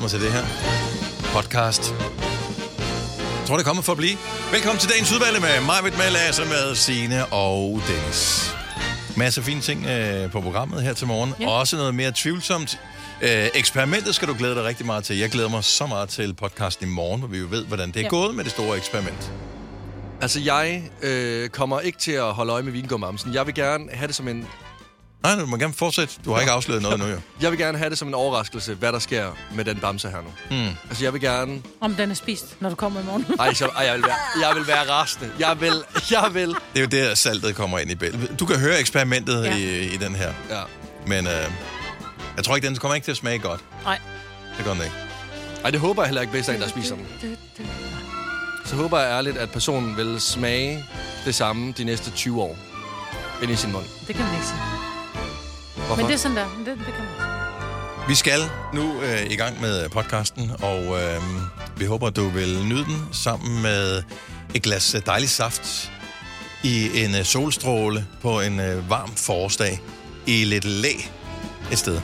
glædet mig til det her podcast. Jeg tror, det er kommet for at blive. Velkommen til dagens udvalg med mig, med Lasse, med Signe og Dennis. Masse fine ting øh, på programmet her til morgen. Ja. Og også noget mere tvivlsomt. Øh, eksperimentet skal du glæde dig rigtig meget til. Jeg glæder mig så meget til podcasten i morgen, hvor vi jo ved, hvordan det er ja. gået med det store eksperiment. Altså, jeg øh, kommer ikke til at holde øje med vingumamsen. Jeg vil gerne have det som en... Nej, du må gerne fortsætte. Du har ikke afsløret noget nu, jo. Jeg vil gerne have det som en overraskelse, hvad der sker med den bamse her nu. Hmm. Altså, jeg vil gerne... Om den er spist, når du kommer i morgen. Ej, så, ej jeg, vil være, jeg vil være rasende. Jeg vil... Jeg vil... Det er jo der, saltet kommer ind i billedet. Du kan høre eksperimentet ja. Ja. i, i den her. Ja. Men øh, jeg tror ikke, den kommer ikke til at smage godt. Nej. Det gør den ikke. Ej, det håber jeg heller ikke, hvis der er en, der spiser den. Så håber jeg ærligt, at personen vil smage det samme de næste 20 år ind i sin mund. Det kan man ikke sige. Hvorfor? Men det er sådan der. Det, det kan man. Vi skal nu øh, i gang med podcasten, og øh, vi håber, du vil nyde den sammen med et glas øh, dejlig saft i en øh, solstråle på en øh, varm forårsdag i lidt læ et sted. Det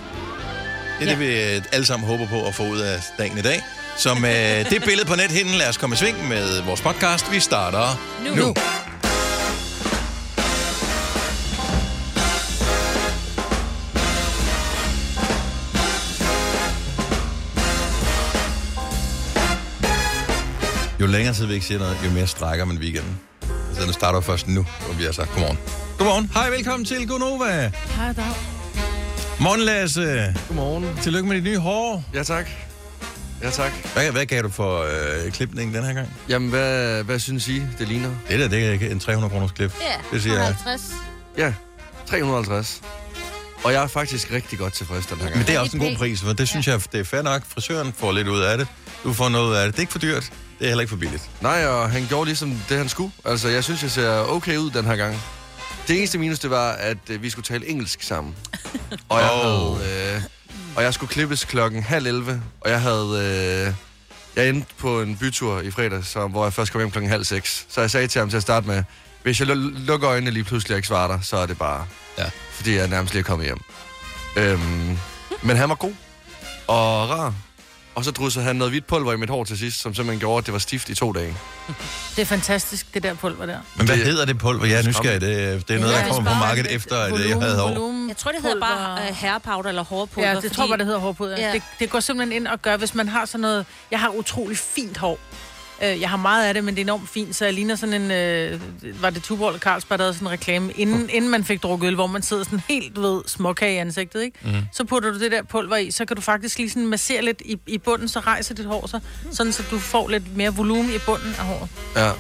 er ja. det, vi øh, alle sammen håber på at få ud af dagen i dag. Som øh, det billede på nethinden, lad os komme i sving med vores podcast. Vi starter nu. nu. Jo længere tid vi ikke siger noget, jo mere strækker man weekenden. Så den starter først nu, hvor vi har sagt godmorgen. Godmorgen. Hej, velkommen til Gonova. Hej, dag. Morgen, Lasse. Godmorgen. Tillykke med dit nye hår. Ja, tak. Ja, tak. Hvad, hvad gav du for øh, klipningen den her gang? Jamen, hvad, hvad synes I, det ligner? Det der, det er en 300 kroners klip. Ja, Det siger jeg. 50. Ja, 350. Og jeg er faktisk rigtig godt tilfreds den her gang. Men det er også en god pris, for det synes jeg, det er fair nok. Frisøren får lidt ud af det. Du får noget ud af det. Det er ikke for dyrt. Det er heller ikke for billigt. Nej, og han gjorde ligesom det, han skulle. Altså, jeg synes, jeg ser okay ud den her gang. Det eneste minus, det var, at øh, vi skulle tale engelsk sammen. Og jeg, Oh. havde, øh, og jeg skulle klippes klokken halv 11, og jeg havde... Øh, jeg endte på en bytur i fredag, så, hvor jeg først kom hjem klokken halv seks. Så jeg sagde til ham til at starte med, hvis jeg lu- lukker øjnene lige pludselig og ikke svarer dig, så er det bare, Ja. fordi jeg nærmest lige er kommet hjem. Øhm, men han var god og rar. Og så dryssede han noget hvidt pulver i mit hår til sidst, som simpelthen gjorde, at det var stift i to dage. Det er fantastisk, det der pulver der. Men hvad hedder det pulver? Jeg er nysgerrig. Det, det er noget, Ja, der kommer på markedet efter, at volumen, jeg havde hår. Jeg tror, det hedder bare uh, hairpowder eller hårpulver. Ja, det tror jeg det hedder hårpuder. Ja. Ja. Det, det går simpelthen ind og gør, hvis man har sådan noget... Jeg har utrolig fint hår. Øh, Jeg har meget af det, men det er enormt fint, så jeg ligner sådan en... Øh, var det Tuborg eller Carlsberg, der havde sådan en reklame, inden, inden man fik drukket øl, hvor man sidder sådan helt, du ved, småkage i ansigtet, ikke? Mm. Så putter du det der pulver i, så kan du faktisk lige sådan massere lidt i, i bunden, så rejser dit hår sig, sådan så du får lidt mere volumen i bunden af håret. Ja.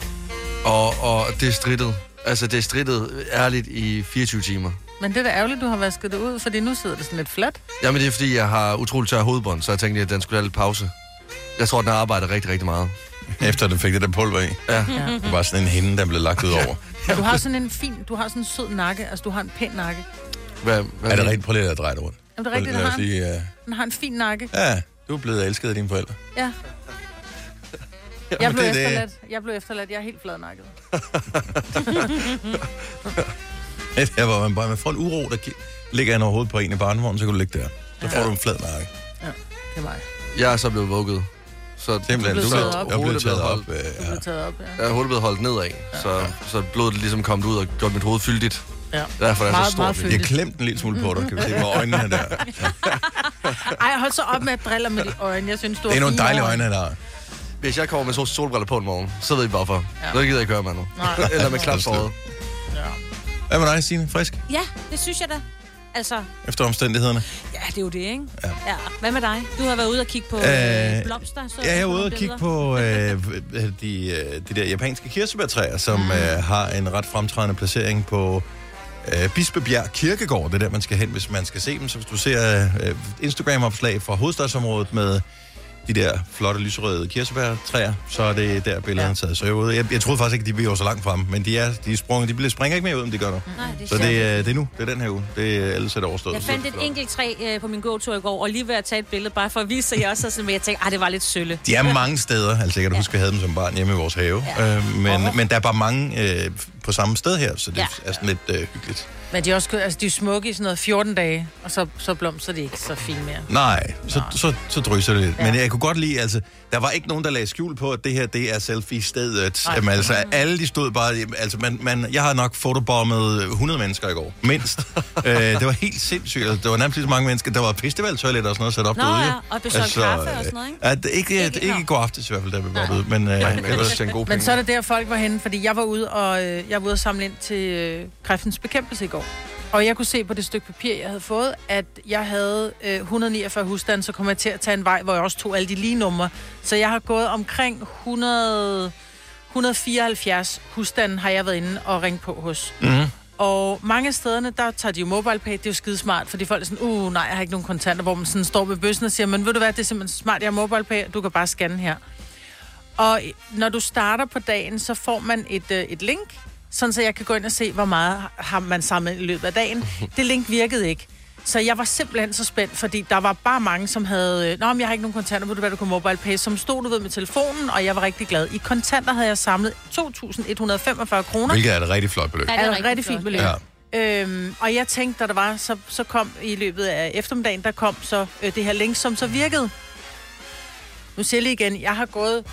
Og, og det er strittet. Altså, det er strittet ærligt i 24 timer. Men det er da ærgerligt, du har vasket det ud, fordi nu sidder det sådan lidt fladt. Jamen, det er fordi, jeg har utroligt tør hovedbånd, så jeg tænkte, at den skulle have lidt pause. Jeg tror, den har arbejdet rigtig, rigtig meget. Efter du fik det der pulver i. Ja. Ja. Det var sådan en hinde, der blev lagt ud over. Og du har sådan en fin, du har sådan en sød nakke, altså du har en pæn nakke. Hvad, hvad Er det rigtigt? Prøv lige at dreje det rundt. Er det rigtigt, Lad du os har, lige, øh, den har en fin nakke? Ja, du er blevet elsket af dine forældre. Ja. men Jeg blev det er det. efterladt. Jeg blev efterladt. Jeg er helt fladnakket. Der hvor man bare man får en uro, der gi- ligger ind over hovedet på en i barnevognen, så kan du ligge der. Så får Ja. du en flad nakke. Det er mig. Jeg er så blevet vugget. Så Simpelthen, Du du blev er taget op. jeg er er taget op. øh, Du Ja. blev taget op, ja. jeg er hovedet blevet holdt nedad, så, så blodet er ligesom kommet ud og gjort mit hoved fyldigt. ja. Derfor er det Meget, så meget stort. fyldigt. Jeg klemte en lille smule på dig, kan vi se, med øjnene der. Ej, hold så op med at drille med de øjne. Jeg synes, du Det er nogle dejlige øjne, han har. Hvis jeg kommer med sol- solbriller på en morgen, så ved I hvorfor. Ja. Ja. Så gider jeg ikke høre med nu. Nej. Eller med klap for Ja. Hvad med dig, Signe? Frisk? Ja, det synes jeg da. Altså, Efter omstændighederne? ja, det er jo det, ikke? Ja. ja. Hvad med dig? Du har været ude og kigge på Øh, øh, blomster. Så Ja, jeg er ude og kigge på øh, de, øh, de der japanske kirsebærtræer, som mm. øh, har en ret fremtrædende placering på øh, Bispebjerg Kirkegård. Det er der, man skal hen, hvis man skal se dem. Så hvis du ser øh, Instagram-opslag fra hovedstadsområdet med de der flotte lyserøde kirsebærtræer, så er det der billederne ja. taget. Så jeg, jeg, jeg troede faktisk ikke, de var så langt fremme, men de er, de sprunget. De bliver- springer ikke mere ud, end de gør nu. Nej, det er Så det, er- det er nu. Det er den her uge. Det er ellers er det overstået. Jeg fandt et enkelt træ øh, på min gåtur i går, og lige ved at tage et billede, bare for at vise, at jeg også er sådan, men jeg tænkte, ah, det var lidt sølle. De er mange steder. Altså, jeg kan da huske, at jeg havde dem som barn hjemme i vores have. Ja. Øh, men, men der er bare mange øh, på samme sted her, så det Ja. er sådan lidt øh, hyggeligt. Men de er også altså, de er smukke i sådan noget 14 dage, og så, så blomster de ikke så fint mere. Nej, så, så, så drysser det lidt. Ja. Men jeg kunne godt lide, altså, der var ikke nogen, der lagde skjul på, at det her, det er selfie-stedet. Jamen, altså, alle de stod bare, altså, man, man, jeg har nok fotobommet 100 mennesker i går, mindst. øh, det var helt sindssygt, altså, der var nærmest så mange mennesker, der var festivaltoilet og sådan noget sat op Nå derude. ja, og besøg kaffe og sådan noget, ikke? At, ikke, ikke, Ikke- ikke i går aftes i hvert fald, der vi var ude, men... Øh, Nej, men. Men så er det der, folk var henne, fordi jeg var ude og, øh, jeg var ude og samle ind til øh, kræftens bekæmpelse i går. Og jeg kunne se på det stykke papir, jeg havde fået, at jeg havde øh, 149 husstande, så kom jeg til at tage en vej, hvor jeg også tog alle de lige numre. Så jeg har gået omkring 100, 174 husstande, har jeg været inde og ringe på hos. Mhm. Og mange af stederne, der tager de jo mobile pay, det er jo skide smart, fordi folk er sådan, uh, nej, jeg har ikke nogen kontanter, hvor man sådan står ved bøssen og siger, men ved du hvad, det er simpelthen smart, jeg har mobile pay, du kan bare scanne her. Og når du starter på dagen, så får man et, øh, et link, sådan så jeg kan gå ind og se, hvor meget har man samlet i løbet af dagen. Det link virkede ikke. Så jeg var simpelthen så spændt, fordi der var bare mange, som havde... øh, Nå, men jeg har ikke nogen kontanter, ved du hvad, du kan mobile pay, som stod du ved med telefonen, og jeg var rigtig glad. I kontanter havde jeg samlet 2.145 kroner. Hvilket er et rigtig flot beløb. Ja, er et rigtig fint flot. beløb. Ja. Øhm, og jeg tænkte, da der var, så, så kom i løbet af eftermiddagen, der kom så øh, det her link, som så virkede. Nu siger jeg lige igen, jeg har gået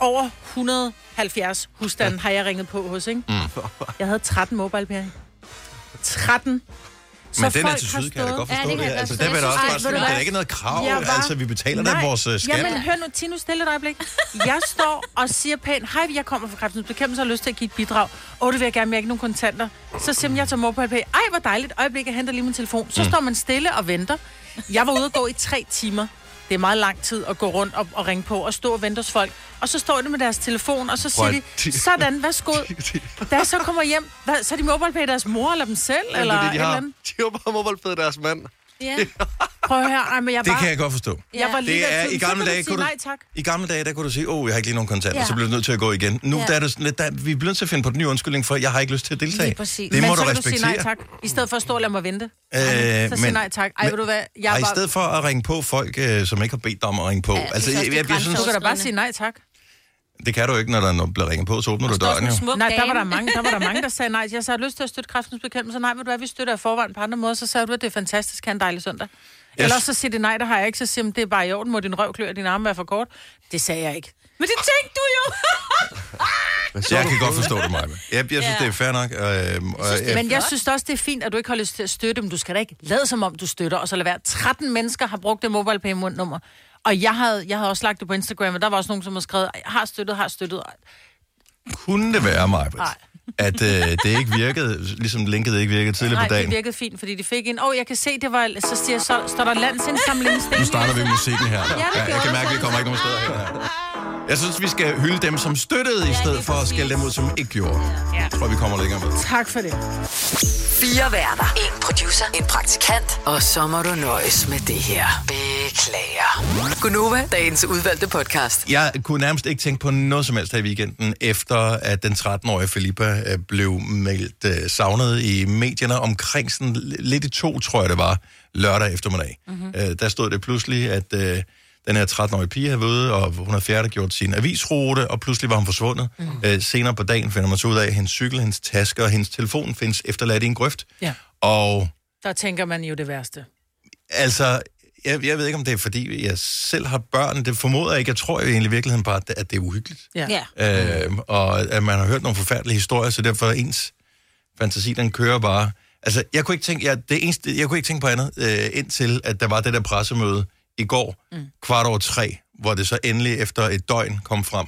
over 170 husstande, har jeg ringet på hos, ikke? Mm. Jeg havde 13 mobile pay. 13. Men den er til har syd, kan jeg da stået- godt Ja, forstå det det. jeg Altså, godt der vil der også sådan, du der er ikke noget krav. Var- Altså, vi betaler da vores øh, skat. Jamen, hør nu, Tine, nu stille et øjeblik. Jeg står og siger pænt, hej, jeg kommer fra kræftens bekæmpelse og har lyst til at give et bidrag. Åh, det vil jeg gerne, men jeg ikke nogen kontanter. Så man, jeg tager mobile pay. Ej, hvor dejligt. Øjeblik, jeg henter lige min telefon. Så mm. står man stille og venter. Jeg var ude og gå i tre timer. Det er meget lang tid at gå rundt og, og ringe på og stå og vente hos folk. Og så står de med deres telefon, og så siger Prøv de, sådan, værsgo. Da jeg så kommer hjem, hvad, så er de mobile deres mor eller dem selv? Jamen, eller det det, et de eller har. andet. De har bare mobile deres mand. Ja. Prøv at høre, Ej, men jeg Det kan jeg godt forstå. jeg var lige Det er, i gamle dage sige kunne du, nej tak. I gamle dage, der kunne du sige, åh, oh, jeg har ikke lige nogen kontanter, Ja. så bliver du nødt til at gå igen. Nu Ja. der er det sådan lidt, der, vi bliver nødt til at finde på den nye undskyldning, for jeg har ikke lyst til at deltage. Lige præcis. Det må men du så respektere. du sige nej tak, i stedet for at stå og lade mig vente. Øh, så sig nej tak. Ej, men- ved du hvad, jeg i var... stedet for at ringe på folk, øh, som ikke har bedt dig om at ringe på. Ja, altså, så jeg, jeg, det jeg, synes, Du kan da bare sige nej tak. Det kan du ikke, når der bliver ringet på, så åbner du døren jo. Nej, der var der mange, der var der mange, der sagde nej. Jeg sagde, har lyst til at støtte kræftens bekæmpelse. Nej, ved du hvad, vi støtter i forvejen på andre måder. Så sagde du, at det er fantastisk, have en dejlig søndag. Yes. Ellers så siger de nej, der har jeg ikke. Så siger de, det er bare i orden, må din røv klør, og din arme være for kort. Det sagde jeg ikke. Men det tænkte du jo! Jeg kan godt forstå det, Maja. Jeg, jeg synes, Ja. det er fair nok. Øh, og, jeg, Men jeg synes også, det er fint, at du ikke har lyst til at støtte dem. Du skal da ikke lade som om, du støtter, og så lade være. 13 mennesker har brugt det mobile pay nummer. Og jeg havde, jeg havde også lagt det på Instagram, og der var også nogen, som har skrevet, "Ej, har støttet, har støttet. kunne det være, Nej. at øh, det ikke virkede, ligesom linket ikke virkede tidligere Nej, på det dagen. virkede fint, fordi de fik en, åh, oh, jeg kan se, det var, så, siger, så står der landsindsamling Nu starter vi musikken her. det Ja, jeg kan det mærke, at vi kommer ikke nogen steder her. Jeg synes, vi skal hylde dem, som støttede, i stedet for at skælde dem ud, som ikke gjorde. Jeg tror, vi kommer længere med. Tak for det. Fire værter. En producer. En praktikant. Og så må du nøjes med det her. Beklager. Gunova, dagens udvalgte podcast. Jeg kunne nærmest ikke tænke på noget som helst her i weekenden, efter at den 13-årige Filippa øh, blev meldt øh, savnet i medierne omkring sådan lidt i to, tror jeg det var, lørdag eftermiddag. Mm-hmm. Øh, der stod det pludselig, at øh, den her 13-årige pige havde været ude, og hun havde færdiggjort sin avisrute, og pludselig var hun forsvundet. Mm. Øh, senere på dagen finder man så ud af, at hendes cykel, hendes taske og hendes telefon findes efterladt i en grøft. Ja. Og Der tænker man jo det værste. Altså, jeg, jeg ved ikke, om det er, fordi jeg selv har børn. Det formoder jeg ikke. Jeg tror jo egentlig i virkeligheden bare, at det, er uhyggeligt. Ja. Ja. Øh, og at man har hørt nogle forfærdelige historier, så derfor er ens fantasi, den kører bare. Altså, jeg kunne ikke tænke, jeg, det eneste, jeg kunne ikke tænke på andet, øh, indtil at der var det der pressemøde i går, mm. kvart over tre, hvor det så endelig efter et døgn kom frem,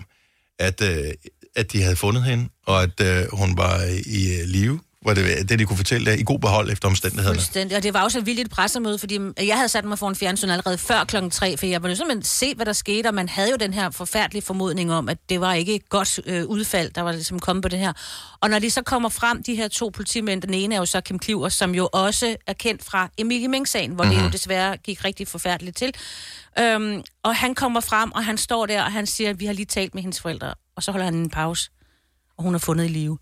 at, øh, at de havde fundet hende, og at øh, hun var i øh, live. Hvor det, det, de kunne fortælle, der i god behold efter omstændighederne. Fuldstændig. Og det var også et vildt pressemøde, fordi jeg havde sat mig foran fjernsyn allerede før klokken 3, for jeg ville simpelthen se, hvad der skete, og man havde jo den her forfærdelige formodning om, at det var ikke et godt øh, udfald, der var ligesom kommet på det her. Og når de så kommer frem, de her to politimænd, den ene er jo så Kim Kliver, som jo også er kendt fra Emilie Mink-sagen, hvor mm-hmm. det jo desværre gik rigtig forfærdeligt til. Øhm, og han kommer frem, og han står der, og han siger, at vi har lige talt med hendes forældre, og så holder han en pause, og hun er fundet i live.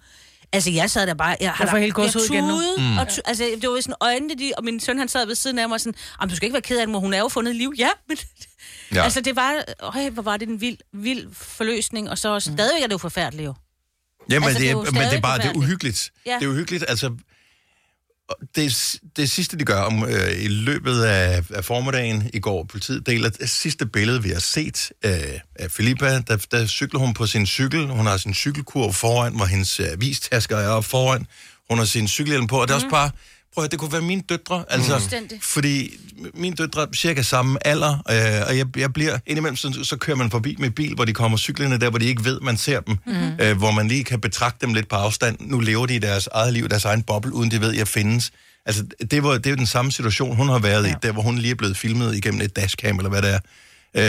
Altså, jeg sad der bare... Jeg, Jeg får helt gåsehud igen nu. Mm. Og tu- altså, det var sådan øjnene, de, og min søn, han sad ved siden af mig sådan, "Jamen, du skal ikke være ked af det, mor, hun er jo fundet i liv. Ja, men... Ja. Altså, det var... Øj, hvor var det en vild, vild forløsning, og så stadigvæk er det jo forfærdeligt jo. Jamen, Altså, det, det er jo men det er bare det er uhyggeligt. Ja. Det er uhyggeligt. Altså, det, det sidste, de gør om, øh, i løbet af, af formiddagen i går, politiet deler det sidste billede, vi har set øh, af Filippa. Der, der cykler hun på sin cykel. Hun har sin cykelkurv foran, hvor hendes øh, vistasker er oppe foran. Hun har sin cykelhjelm på, og det er også bare... Prøv at, det kunne være mine døtre, altså, Fuldstændig. fordi mine døtre er cirka samme alder, øh, og jeg, jeg bliver, indimellem så, så kører man forbi med bil, hvor de kommer cyklerne der, hvor de ikke ved, man ser dem, mm. øh, hvor man lige kan betragte dem lidt på afstand. Nu lever de i deres eget liv, deres egen boble, uden de ved, at jeg findes. Altså, det, var, det er jo den samme situation, hun har været ja. i, der hvor hun lige er blevet filmet igennem et dashcam, eller hvad det er.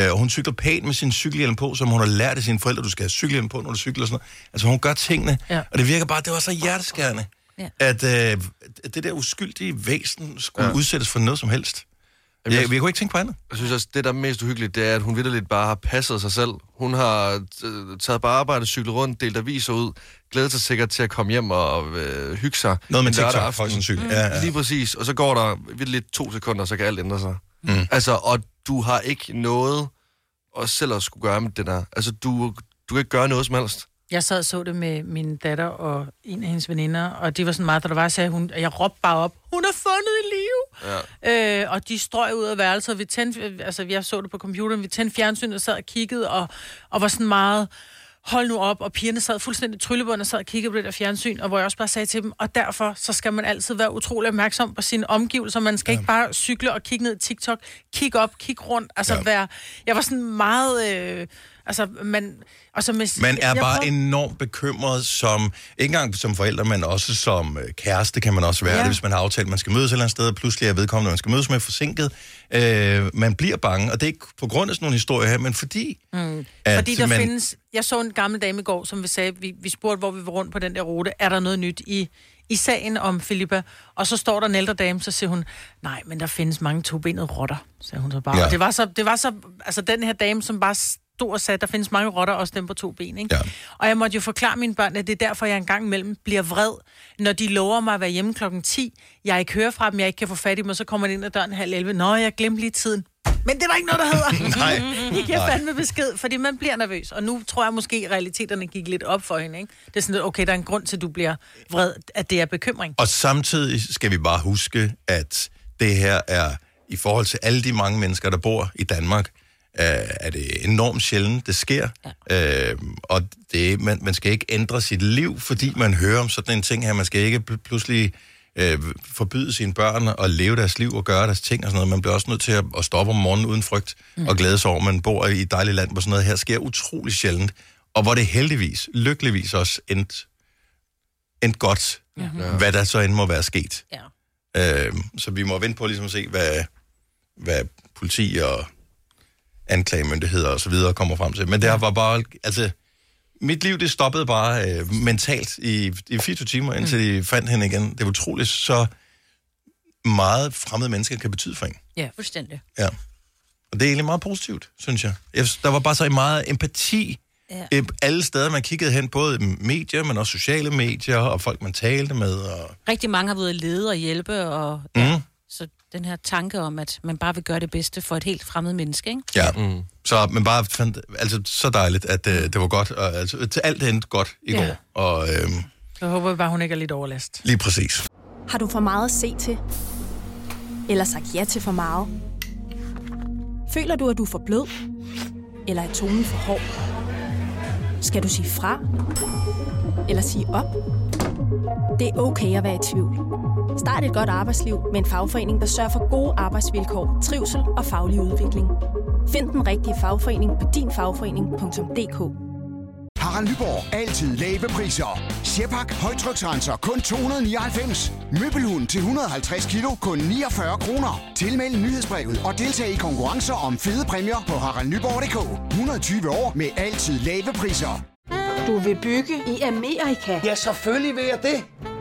Øh, og hun cykler pænt med sin cykelhjelm på, som hun har lært af sine forældre, du skal have cykelhjelm på, når du cykler og sådan noget. Altså, hun gør tingene, Ja. og det virker bare, det var så hjerteskærende, Ja. at øh, det der uskyldige væsen skulle ja. udsættes for noget som helst. Jamen, Jeg, jeg- kunne ikke tænke på andet. Jeg synes også, det der er mest uhyggeligt, det er, at hun vidderligt bare har passet sig selv. Hun har øh, taget på arbejde, cyklet rundt, delt aviser ud, glædet sig sikkert til at komme hjem og øh, hygge sig. Noget med TikTok, højst sandsynligt. Ja, ja. Lige præcis. Og så går der lidt to sekunder, så kan alt ændre sig. Mm. Altså, og du har ikke noget at selv at skulle gøre med det der. Altså, du, du kan ikke gøre noget som helst. Jeg sad og så det med min datter og en af hendes veninder, og det var sådan meget, da der var, sagde hun, at jeg råbte bare op, hun er fundet i live. Ja. Øh, og de strøg ud af værelset, og vi tændte, altså jeg så det på computeren, vi tændte fjernsyn og sad og kiggede, og, og var sådan meget, hold nu op, og pigerne sad fuldstændig tryllebånd og sad og kiggede på det der fjernsyn, og hvor jeg også bare sagde til dem, og derfor så skal man altid være utrolig opmærksom på sine omgivelser, man skal ja. ikke bare cykle og kigge ned i TikTok, kig op, kig rundt, altså ja. være, jeg var sådan meget, øh, altså man, og så med, Man er jeg bare prøvede- enormt bekymret som, ikke engang som forældre, men også som øh, kæreste kan man også være ja. Det, hvis man har aftalt, at man skal mødes et eller andet sted, og pludselig er vedkommende, man skal mødes med forsinket. Øh, man bliver bange, og det er ikke på grund af sådan nogle historier her, men fordi... Mm. At Fordi der man, findes... Jeg så en gammel dame i går, som vi sagde, vi, vi spurgte, hvor vi var rundt på den der rute. Er der noget nyt i, i sagen om Filippa? Og så står der en ældre dame, så siger hun, nej, men der findes mange tobenede rotter, sagde hun så bare. Ja. Ja. Det var så, det var så, altså den her dame, som bare stod og sagde, der findes mange rotter, også dem på to ben, ikke? Ja. Og jeg måtte jo forklare mine børn, at det er derfor, jeg engang imellem bliver vred, når de lover mig at være hjemme klokken 10. Jeg ikke hører fra dem, jeg ikke kan få fat i dem, og så kommer de ind ad døren halv 11. Nå, jeg glemte lige tiden. Men det var ikke noget, der hedder. Nej. I giver fandme besked, fordi man bliver nervøs. Og nu tror jeg måske, at realiteterne gik lidt op for hende. Ikke? Det er sådan lidt, okay, der er en grund til, at du bliver vred, at det er bekymring. Og samtidig skal vi bare huske, at det her er, i forhold til alle de mange mennesker, der bor i Danmark, er det enormt sjældent, det sker. Ja. Øh, og det, man, man skal ikke ændre sit liv, fordi man hører om sådan en ting her. Man skal ikke pl- pludselig øh, forbyde sine børn at leve deres liv og gøre deres ting og sådan noget. Man bliver også nødt til at, at stoppe om morgenen uden frygt mm. og glæde sig over, at man bor i et dejligt land, hvor sådan noget her sker utrolig sjældent. Og hvor det heldigvis, lykkeligvis også endt, endt godt, ja. hvad der så end må være sket. Ja. Øh, så vi må vente på ligesom at se, hvad, hvad politi og anklagemyndigheder og så videre kommer frem til. Men det var bare, altså, mit liv det stoppede bare øh, mentalt i, i 24 timer, indtil de fandt hende igen. Det er utroligt så meget fremmede mennesker kan betyde for en. Ja, fuldstændig. Ja. Og det er egentlig meget positivt, synes jeg. der var bare så meget empati Ja. ja. alle steder, man kiggede hen, både i medier, men også sociale medier, og folk, man talte med. Og... Rigtig mange har været lede og hjælpe, og Mm. Så den her tanke om, at man bare vil gøre det bedste for et helt fremmed menneske, ikke? Ja, mm. så men bare fandt, altså så dejligt, at øh, det var godt, og altså, til alt endte godt i Ja. går, og øh, Jeg håber bare, hun ikke er lidt overlast. lige præcis. Har du for meget at se til? Eller sagt ja til for meget? Føler du, at du er for blød? Eller er tonen for hård? Skal du sige fra? Eller sige op? Det er okay at være i tvivl. Start et godt arbejdsliv med en fagforening, der sørger for gode arbejdsvilkår, trivsel og faglig udvikling. Find den rigtige fagforening på dinfagforening.dk Harald Nyborg. Altid lave priser. Sjehpak. Højtryksrenser. Kun 299. Møbelhund til 150 kilo. Kun 49 kroner. Tilmeld nyhedsbrevet og deltag i konkurrencer om fede præmier på haraldnyborg.dk. 120 år med altid lave priser. Du vil bygge i Amerika? Ja, selvfølgelig vil jeg det.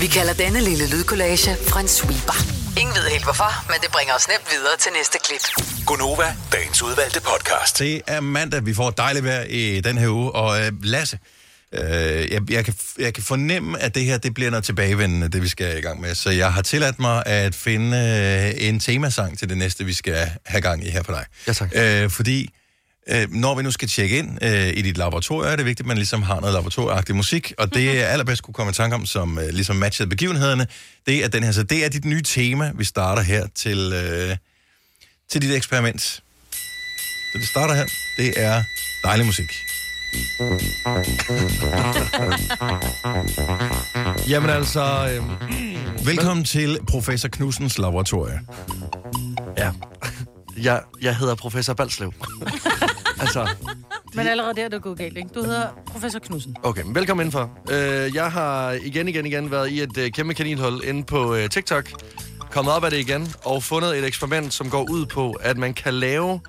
Vi kalder denne lille lydkollage en sweeper. Ingen ved helt hvorfor, men det bringer os nemt videre til næste klip. Gonova, dagens udvalgte podcast. Det er mandag, vi får dejligt vejr i den her uge, og øh, Lasse, øh, jeg, jeg, kan, jeg kan fornemme, at det her det bliver noget tilbagevendende, det vi skal i gang med. Så jeg har tilladt mig at finde øh, en temasang til det næste, vi skal have gang i her på dig. Ja, tak. Øh, fordi øh, når vi nu skal tjekke ind øh, i dit laboratorium, er det vigtigt, at man ligesom har noget laboratorieagtig musik, og det jeg allerbedst kunne komme i tanke om, som øh, ligesom matchede begivenhederne, det er den her. Så det er dit nye tema, vi starter her til, øh, til dit eksperiment. Så det starter her. Det er dejlig musik. Jamen altså... Øhm, Velkommen til Professor Knudsens laboratorie. Ja. Jeg, jeg hedder professor Balslev. altså, Men allerede der er det gået galt, ikke? Du hedder professor Knudsen. okay, men velkommen indenfor. Øh, jeg har igen, igen, igen været i et øh, kæmpe kaninhul inde på øh, TikTok. Kommet op af det igen og fundet et eksperiment, som går ud på, at man kan lave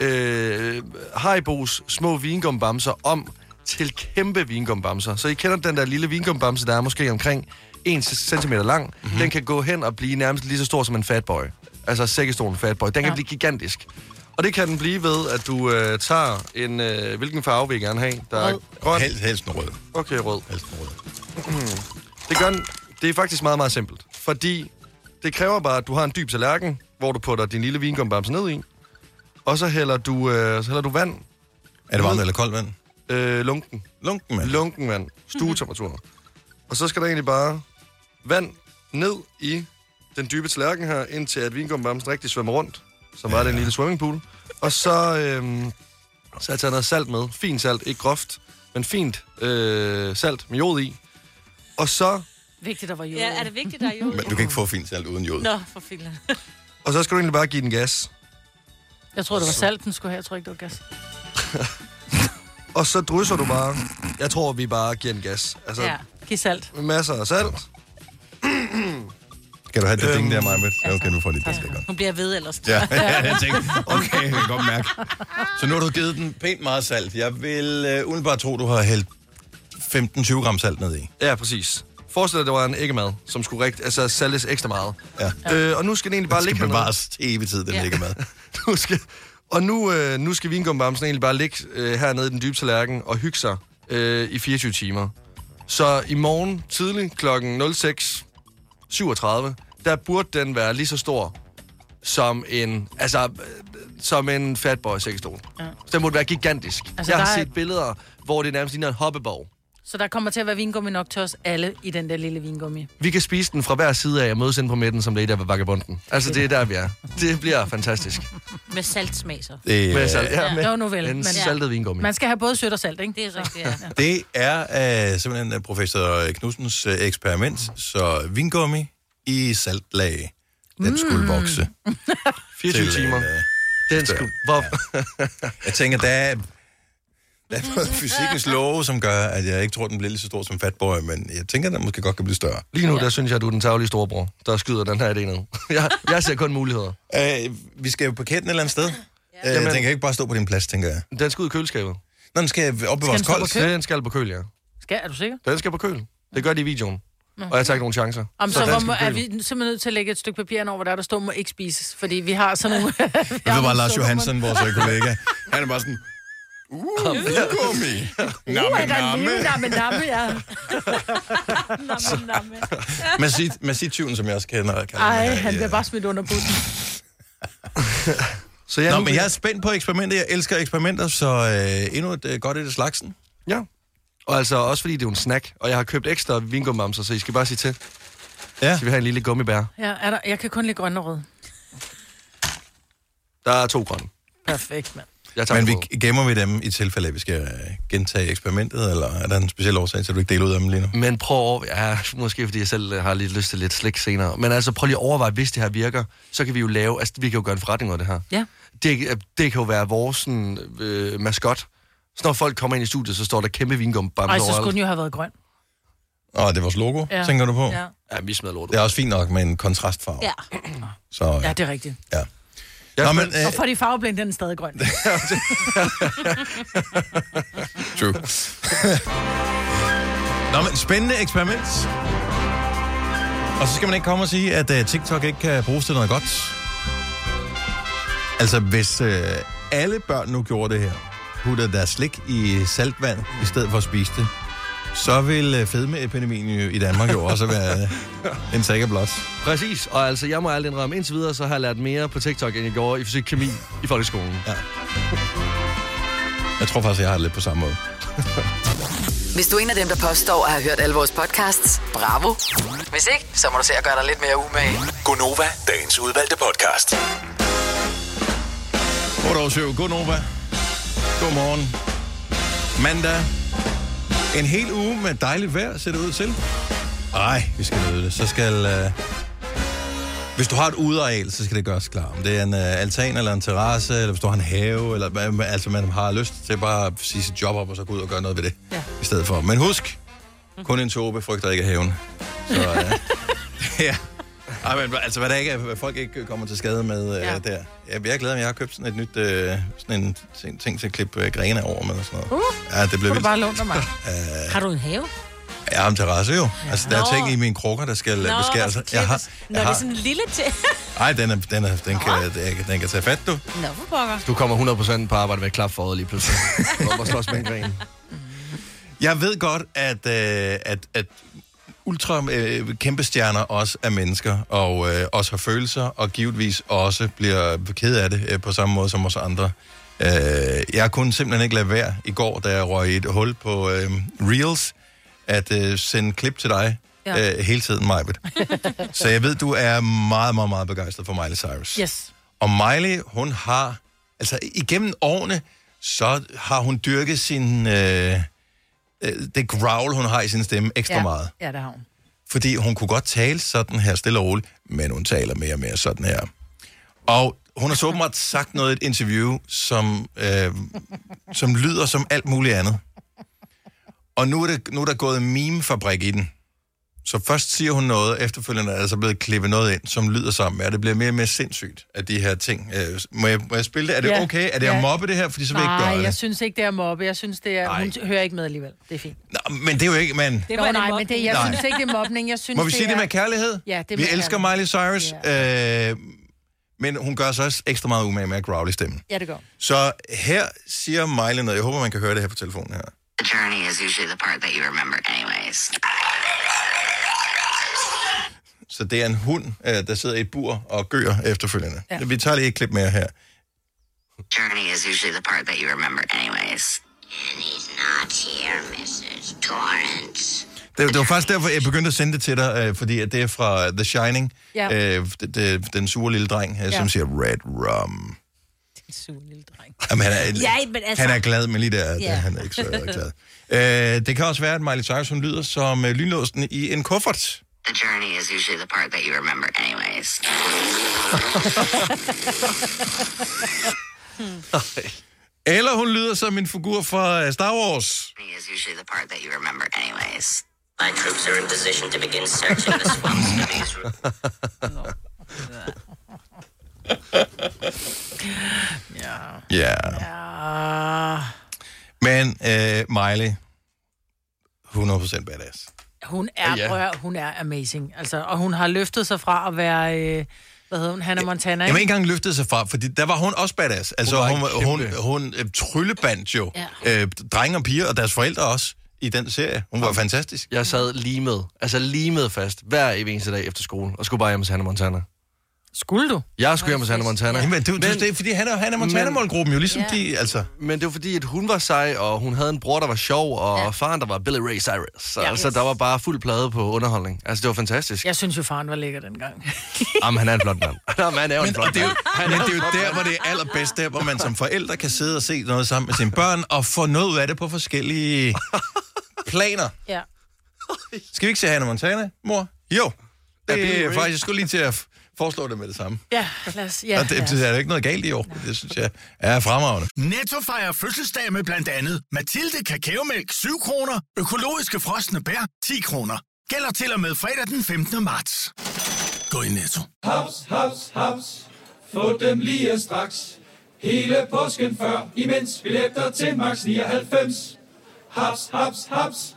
øh, Haribos små vingumbamser om til kæmpe vingumbamser. Så I kender den der lille vingumbamse, der er måske omkring 1 cm lang. Mm-hmm. Den kan gå hen og blive nærmest lige så stor som en fatboy. Altså sækkestolen fatboy. Den kan Ja. blive gigantisk. Og det kan den blive ved, at du øh, tager en... Øh, hvilken farve vil I gerne have? Der er Rød. grøn. Helst, helst en rød. Okay, rød. Helst en rød. Det, gør den, det er faktisk meget, meget simpelt. Fordi det kræver bare, at du har en dyb tallerken, hvor du putter din lille vingumbamse ned i. Og så hælder du, øh, så hælder du vand. Er det varmt eller koldt vand? Øh, lunken. Lunken, mand. Lunken vand. Stuetemperatur. Og så skal der egentlig bare vand ned i den dybe tallerken her, indtil at vingumbamsen rigtig svømmer rundt. Så var det en lille swimmingpool. Og så, øhm, så har jeg taget noget salt med. Fint salt, ikke groft, men fint øh, salt med jod i. Og så, Vigtigt, der var jord. Ja, er det vigtigt, der er jord? Men du kan ikke få fint salt uden jod. Nå, for filen. og så skal du egentlig bare give den gas. Jeg tror, det var salt, den skulle have. Jeg tror ikke, det var gas. Og så drysser du bare. Jeg tror, vi bare giver den gas. Altså, Ja, giv salt. med masser af salt. Kan du have det Øhm, ding der, Maja? Ja, okay, nu får de det. Det godt. Nu bliver jeg ved ellers. Ja, jeg tænkte, okay, jeg kan godt mærke. Så nu har du givet den pænt meget salt. Jeg vil uh, umiddelbart tro, du har hældt 15-20 gram salt ned i. Ja, præcis. Forestil dig, at det var en æggemad, som skulle rigt, altså saltes ekstra meget. Ja. Øh, og nu skal den egentlig bare ligge skal hernede. bevares til evig tid, den Ja. ja. med. Nu skal, og nu, øh, nu skal vingumbamsen egentlig bare ligge øh, hernede i den dybe tallerken og hygge sig øh, i 24 timer. Så i morgen tidlig klokken 06.37, der burde den være lige så stor som en, altså, som en fatboy sækkestol. Ja. Den burde være gigantisk. Altså, jeg har der er- set billeder, hvor det nærmest ligner en hoppeborg. Så der kommer til at være vingummi nok til os alle i den der lille vingummi. Vi kan spise den fra hver side af og mødes ind på midten, som det er der ved vagabunden. Altså, det er der, vi er. Det bliver fantastisk. Med saltsmag så. Det, Med øh, salt, ja, med Jo, nu vel. en Men, saltet vingummi. man skal have både sødt og salt, ikke? Det er rigtigt, ja. det er uh, simpelthen uh, professor Knudsens uh, eksperiment. Så vingummi i saltlag. Den skulle vokse. 24 til, timer. øh, Den skulle... Hvor... Jeg tænker, der er, der er noget fysikkens love, som gør, at jeg ikke tror, den bliver lige så stor som Fatboy, men jeg tænker, den måske godt kan blive større. Lige nu, der synes jeg, at du er den taglige storebror, der skyder den her idé ned. jeg, jeg ser kun muligheder. Uh, vi skal jo på kætten et eller andet sted. Ja. Uh, Jamen- den kan ikke bare stå på din plads, tænker jeg. Den skal ud i køleskabet. Nå, den skal opbevares Skal den stå på koldt. køl? Den skal på køl, ja. Skal, er du sikker? Den skal på køl. Det gør de i videoen. Og jeg tager ikke nogen chancer. Om så, den hvor, må, er vi simpelthen nødt til at lægge et stykke papir ind over, hvor der, der står, må ikke spises. Fordi vi har sådan nogle... Jeg ved bare, Lars Johansen, vores øh, kollega, han er bare sådan, uh, gummi. Namme, namme. Namme, namme, ja. namme, namme. Masid, Masid-tyven, som jeg også kender. kalder Ej, ham her, han bliver bare smidt under bussen. Så jeg, Nå, men jeg er spændt på eksperimenter. Jeg elsker eksperimenter, så øh, endnu et øh, godt et af slagsen. Ja. Og altså også fordi det er jo en snack, og jeg har købt ekstra vingummamser, så I skal bare sige til. Ja. Så vi har en lille gummibær. Ja, er der, jeg kan kun lide grøn og rød. Der er to grønne. Perfekt, mand. Jeg Men vi gemmer vi dem i tilfælde, at vi skal øh, gentage eksperimentet, eller er der en speciel årsag til, at du ikke deler ud af dem lige nu? Men prøv at. Ja, måske fordi jeg selv øh, har lidt lyst til lidt slik senere. Men altså, prøv lige at overveje, hvis det her virker, så kan vi jo lave... Altså, vi kan jo gøre en forretning af det her. Ja. Det, det kan jo være vores sådan, øh, maskot. Så når folk kommer ind i studiet, så står der kæmpe vingumbamser Ej, så overalt. skulle den jo have været grøn. Og det er vores logo, Ja. ja. tænker du på? Ja, Ja, vi smider lort. Det er også fint nok med en kontrastfarve. Ja. Så, ja det er rigtigt. ja. Jeg Nå, men, øh, Og for de farveblinde, den er stadig grøn. True. Nå, men spændende eksperiment. Og så skal man ikke komme og sige, at uh, TikTok ikke kan bruges til noget godt. Altså, hvis uh, alle børn nu gjorde det her, puttede deres slik i saltvand, i stedet for at spise det, så vil uh, fedmeepidemien jo i Danmark jo også være uh, en sikker blot. Præcis, og altså, jeg må aldrig indrømme, indtil videre, så har jeg lært mere på TikTok, end jeg gjorde i fysik kemi i folkeskolen. Ja. Jeg tror faktisk, jeg har det lidt på samme måde. Hvis du er en af dem, der påstår at have hørt alle vores podcasts, bravo. Hvis ikke, så må du se at gøre dig lidt mere umage. Gonova, dagens udvalgte podcast. 8 over 7. God Nova. God morgen. Mandag. En hel uge med dejligt vejr, ser det ud til. Ej, vi skal nyde det. Så skal... Uh... Hvis du har et udeareal, så skal det gøres klar. Om det er en uh, altan eller en terrasse, eller hvis du har en have, eller altså man har lyst til bare at sige sit job op, og så gå ud og gøre noget ved det. Ja. I stedet for. Men husk, kun en tobe frygter ikke haven. Så uh... ja. Ej, men altså, hvad der ikke er, folk ikke kommer til skade med uh, Ja. ja. der. Jeg, jeg er glad, at jeg har købt sådan et nyt, uh, sådan en ting, ting til at klippe uh, grene over med og sådan noget. Uh, Ja, det bliver Kunne du vildt. bare låne mig? Uh, Har du en have? jeg har en terrasse jo. Altså, der er ting i mine krukker, der skal Nå, Nå, beskæres. skal Jeg har, klippes. Nå, jeg det er har, sådan en lille til. ej, den, er, den, er, den, kan, den, den kan tage fat, du. Nå, for pokker. Du kommer 100% på arbejde med klap for lige pludselig. Hvor slås med en gren. Jeg ved godt, at, øh, at, at ultra øh, kæmpe stjerner også er mennesker, og øh, også har følelser, og givetvis også bliver ked af det øh, på samme måde som os andre. Øh, jeg kunne simpelthen ikke lade være i går, da jeg røg i et hul på øh, Reels, at øh, sende klip til dig Ja. øh, hele tiden, Majbet. Så jeg ved, du er meget, meget, meget begejstret for Miley Cyrus. Yes. Og Miley, hun har, altså igennem årene, så har hun dyrket sin, øh, det growl, hun har i sin stemme ekstra ja. meget. Ja, det har hun. Fordi hun kunne godt tale sådan her stille og roligt, men hun taler mere og mere sådan her. Og hun har så åbenbart sagt noget i et interview, som, øh, som lyder som alt muligt andet. Og nu er, det, nu er der gået meme-fabrik i den. Så først siger hun noget, efterfølgende er der så blevet klippet noget ind, som lyder sammen. Ja, det bliver mere og mere sindssygt, at de her ting... Øh, må, jeg, må jeg spille det? Er det Ja. okay? Er det Ja. at mobbe det her? Fordi så vil jeg ikke Nej, gøre det. jeg synes ikke, det er mobbe. Jeg synes, det er... Nej. Hun hører ikke med alligevel. Det er fint. Nå, men det er jo ikke... Men, Det var Nå, nej, men det, jeg Nej. synes ikke, det er mobning. Jeg synes, Må vi sige er... det med kærlighed? Ja, det er Vi med elsker kærlighed. Miley Cyrus, øh, men hun gør sig også ekstra meget umage med at growl i stemmen. Ja, det gør. Så her siger Miley noget. Jeg håber, man kan høre det her på telefonen her. The journey is usually the part that you remember anyways. Så det er en hund, øh, der sidder i et bur og gør efterfølgende. Ja. Vi tager lige et klip mere her. Journey is usually the part that you remember anyways. And he's not here, Mrs. Torrance. Det, det var faktisk derfor, jeg begyndte at sende det til dig, øh, fordi at det er fra The Shining. Ja. Øh, det, det, den sure lille dreng, øh, Ja. som siger Red Rum. En sur lille dreng. Jamen, han, er, Ja, men altså- han er glad, men lige der, Ja. ja. han er ikke så glad. Øh, det kan også være, at Miley Cyrus hun lyder som øh, lynlåsen i en kuffert. The journey is usually the part that you remember anyways. Eller hun lyder som en figur fra øh, Star Wars. Journey is usually the part that you remember anyways. My troops are in position to begin searching the swamps to these Ja. Ah, Men øh, Miley, 100% badass. Hun er, Ja. ja. hun er amazing. Altså, og hun har løftet sig fra at være... Øh, hvad hedder hun? Hannah Montana, Jeg vil ikke? ikke engang løfte sig fra, fordi der var hun også badass. Altså, Hun hun, hun, hun, hun øh, tryllebandt jo ja. øh, drenge og piger og deres forældre også i den serie. Hun var fantastisk. Jeg sad lige med, altså lige med fast, hver eneste dag efter skole, og skulle bare hjem til Hannah Montana. Skulle du? Jeg skulle hjem til Hannah Montana. Jamen, det, det, det er fordi, han er, han er Montana-målgruppen jo, ligesom Ja. de, altså... Men det var fordi, at hun var sej, og hun havde en bror, der var sjov, og ja. faren, der var Billy Ray Cyrus. Så, Ja. ja. så der var bare fuld plade på underholdning. Altså, det var fantastisk. Jeg synes jo, faren var lækker dengang. Jamen, han er en flot mand. Jamen, han er jo en Men, flot og det er jo, mand. men det er jo der, hvor det er allerbedst, der hvor man som forældre kan sidde og se noget sammen med sine børn, og få noget ud af det på forskellige planer. Ja. Skal vi ikke se Hannah Montana, mor? Jo. Det er faktisk, jeg skulle lige til at foreslå det med det samme. Ja, lad os... Ja, og det, ja. det er der ikke noget galt i år. Det synes jeg er fremragende. Netto fejrer fødselsdag med blandt andet Mathilde Kakaomælk 7 kroner, økologiske frosne bær 10 kroner. Gælder til og med fredag den 15. marts. Gå i Netto. Haps, haps, haps. Få dem lige straks. Hele påsken før, imens billetter til max 99. Haps, haps, haps.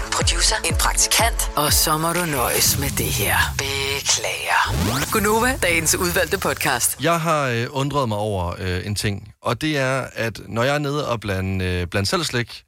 En producer. En praktikant. Og så må du nøjes med det her. Beklager. Gunova, dagens udvalgte podcast. Jeg har øh, undret mig over øh, en ting, og det er, at når jeg er nede og blande, øh, blande selv slik,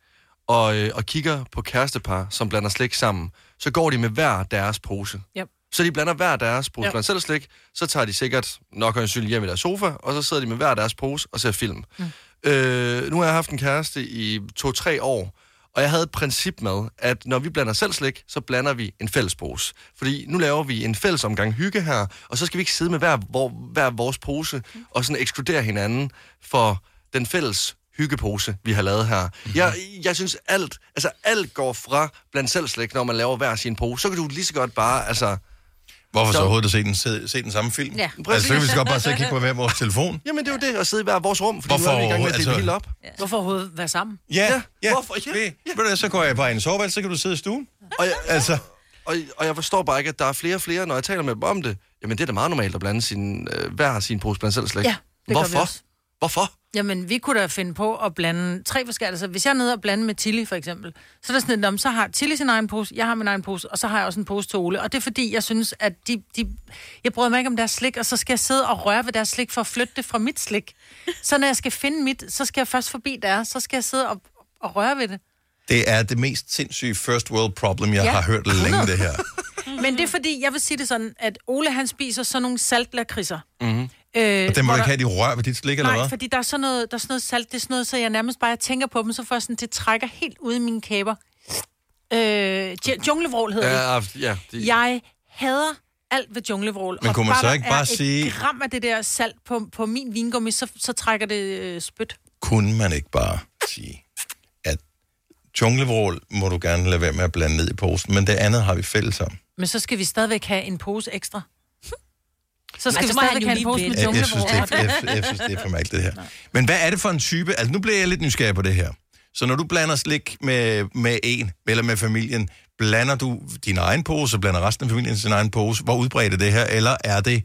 og, øh, og kigger på kærestepar, som blander slik sammen, så går de med hver deres pose. Yep. Så de blander hver deres pose Ja. selv slik, så tager de sikkert nok en syld hjem i deres sofa, og så sidder de med hver deres pose og ser film. Mm. Øh, nu har jeg haft en kæreste i to-tre år, og jeg havde et princip med, at når vi blander selv slik, så blander vi en fælles pose. Fordi nu laver vi en fælles omgang hygge her, og så skal vi ikke sidde med hver, hvor, hver vores pose og sådan ekskludere hinanden for den fælles hyggepose, vi har lavet her. Mm-hmm. Jeg, jeg synes alt, altså alt går fra blandt selv slik, når man laver hver sin pose. Så kan du lige så godt bare, altså... Hvorfor så overhovedet at se den, se, se den samme film? Ja, altså, så kan vi så godt bare sidde og kigge på hver vores telefon. Jamen, det er jo det, at sidde i hver vores rum, fordi Hvorfor nu er vi i gang med at overhovedet? dele det hele Altså- op. Ja. Hvorfor overhovedet være sammen? Ja, ja. Hvorfor? Ja, Ved, ved du, så går jeg bare ind i soveværelset, så kan du sidde i stuen. Og jeg, Altså, og, og jeg forstår bare ikke, at der er flere og flere, når jeg taler med dem om det. Jamen, det er da meget normalt at blande sin, øh, hver sin pose blandt selv slik. Ja, det gør vi Hvorfor? også. Hvorfor? Jamen, vi kunne da finde på at blande tre forskellige. Altså, hvis jeg er nede og blande med Tilly, for eksempel, så er der sådan lidt om, så har Tilly sin egen pose, jeg har min egen pose, og så har jeg også en pose til Ole. Og det er fordi, jeg synes, at de, de... Jeg bryder mig ikke om deres slik, og så skal jeg sidde og røre ved deres slik for at flytte det fra mit slik. Så når jeg skal finde mit, så skal jeg først forbi deres, så skal jeg sidde og, og røre ved det. det er det mest sindssyge first world problem, jeg Ja. har hørt længe, det her. Men det er fordi, jeg vil sige det sådan, at Ole han spiser sådan nogle saltlakridser. Mm-hmm. Øh, Og den må du ikke have, de rør ved dit slik, eller Nej, hvad? fordi der er sådan noget, der er sådan noget salt, det er sådan noget, så jeg nærmest bare jeg tænker på dem, så får sådan, det trækker helt ud i mine kæber. Øh, junglevrål hedder Ja, det. ja, det, Jeg hader alt ved junglevrål. Men kunne man så ikke bare et sige- gram af det der salt på, på min vingummi, så, så trækker det øh, spyt. Kunne man ikke bare sige, at junglevrål må du gerne lade være med at blande ned i posten, men det andet har vi fælles om. Men så skal vi stadigvæk have en pose ekstra. Så skal Ej, vi stadigvæk have en pose med. Jeg, jeg, synes, det er, jeg, jeg synes, det er for mærkeligt, det her. Men hvad er det for en type? Altså, nu bliver jeg lidt nysgerrig på det her. Så når du blander slik med, med en, eller med familien, blander du din egen pose, blander resten af familien sin egen pose? Hvor udbredt er det her? Eller er det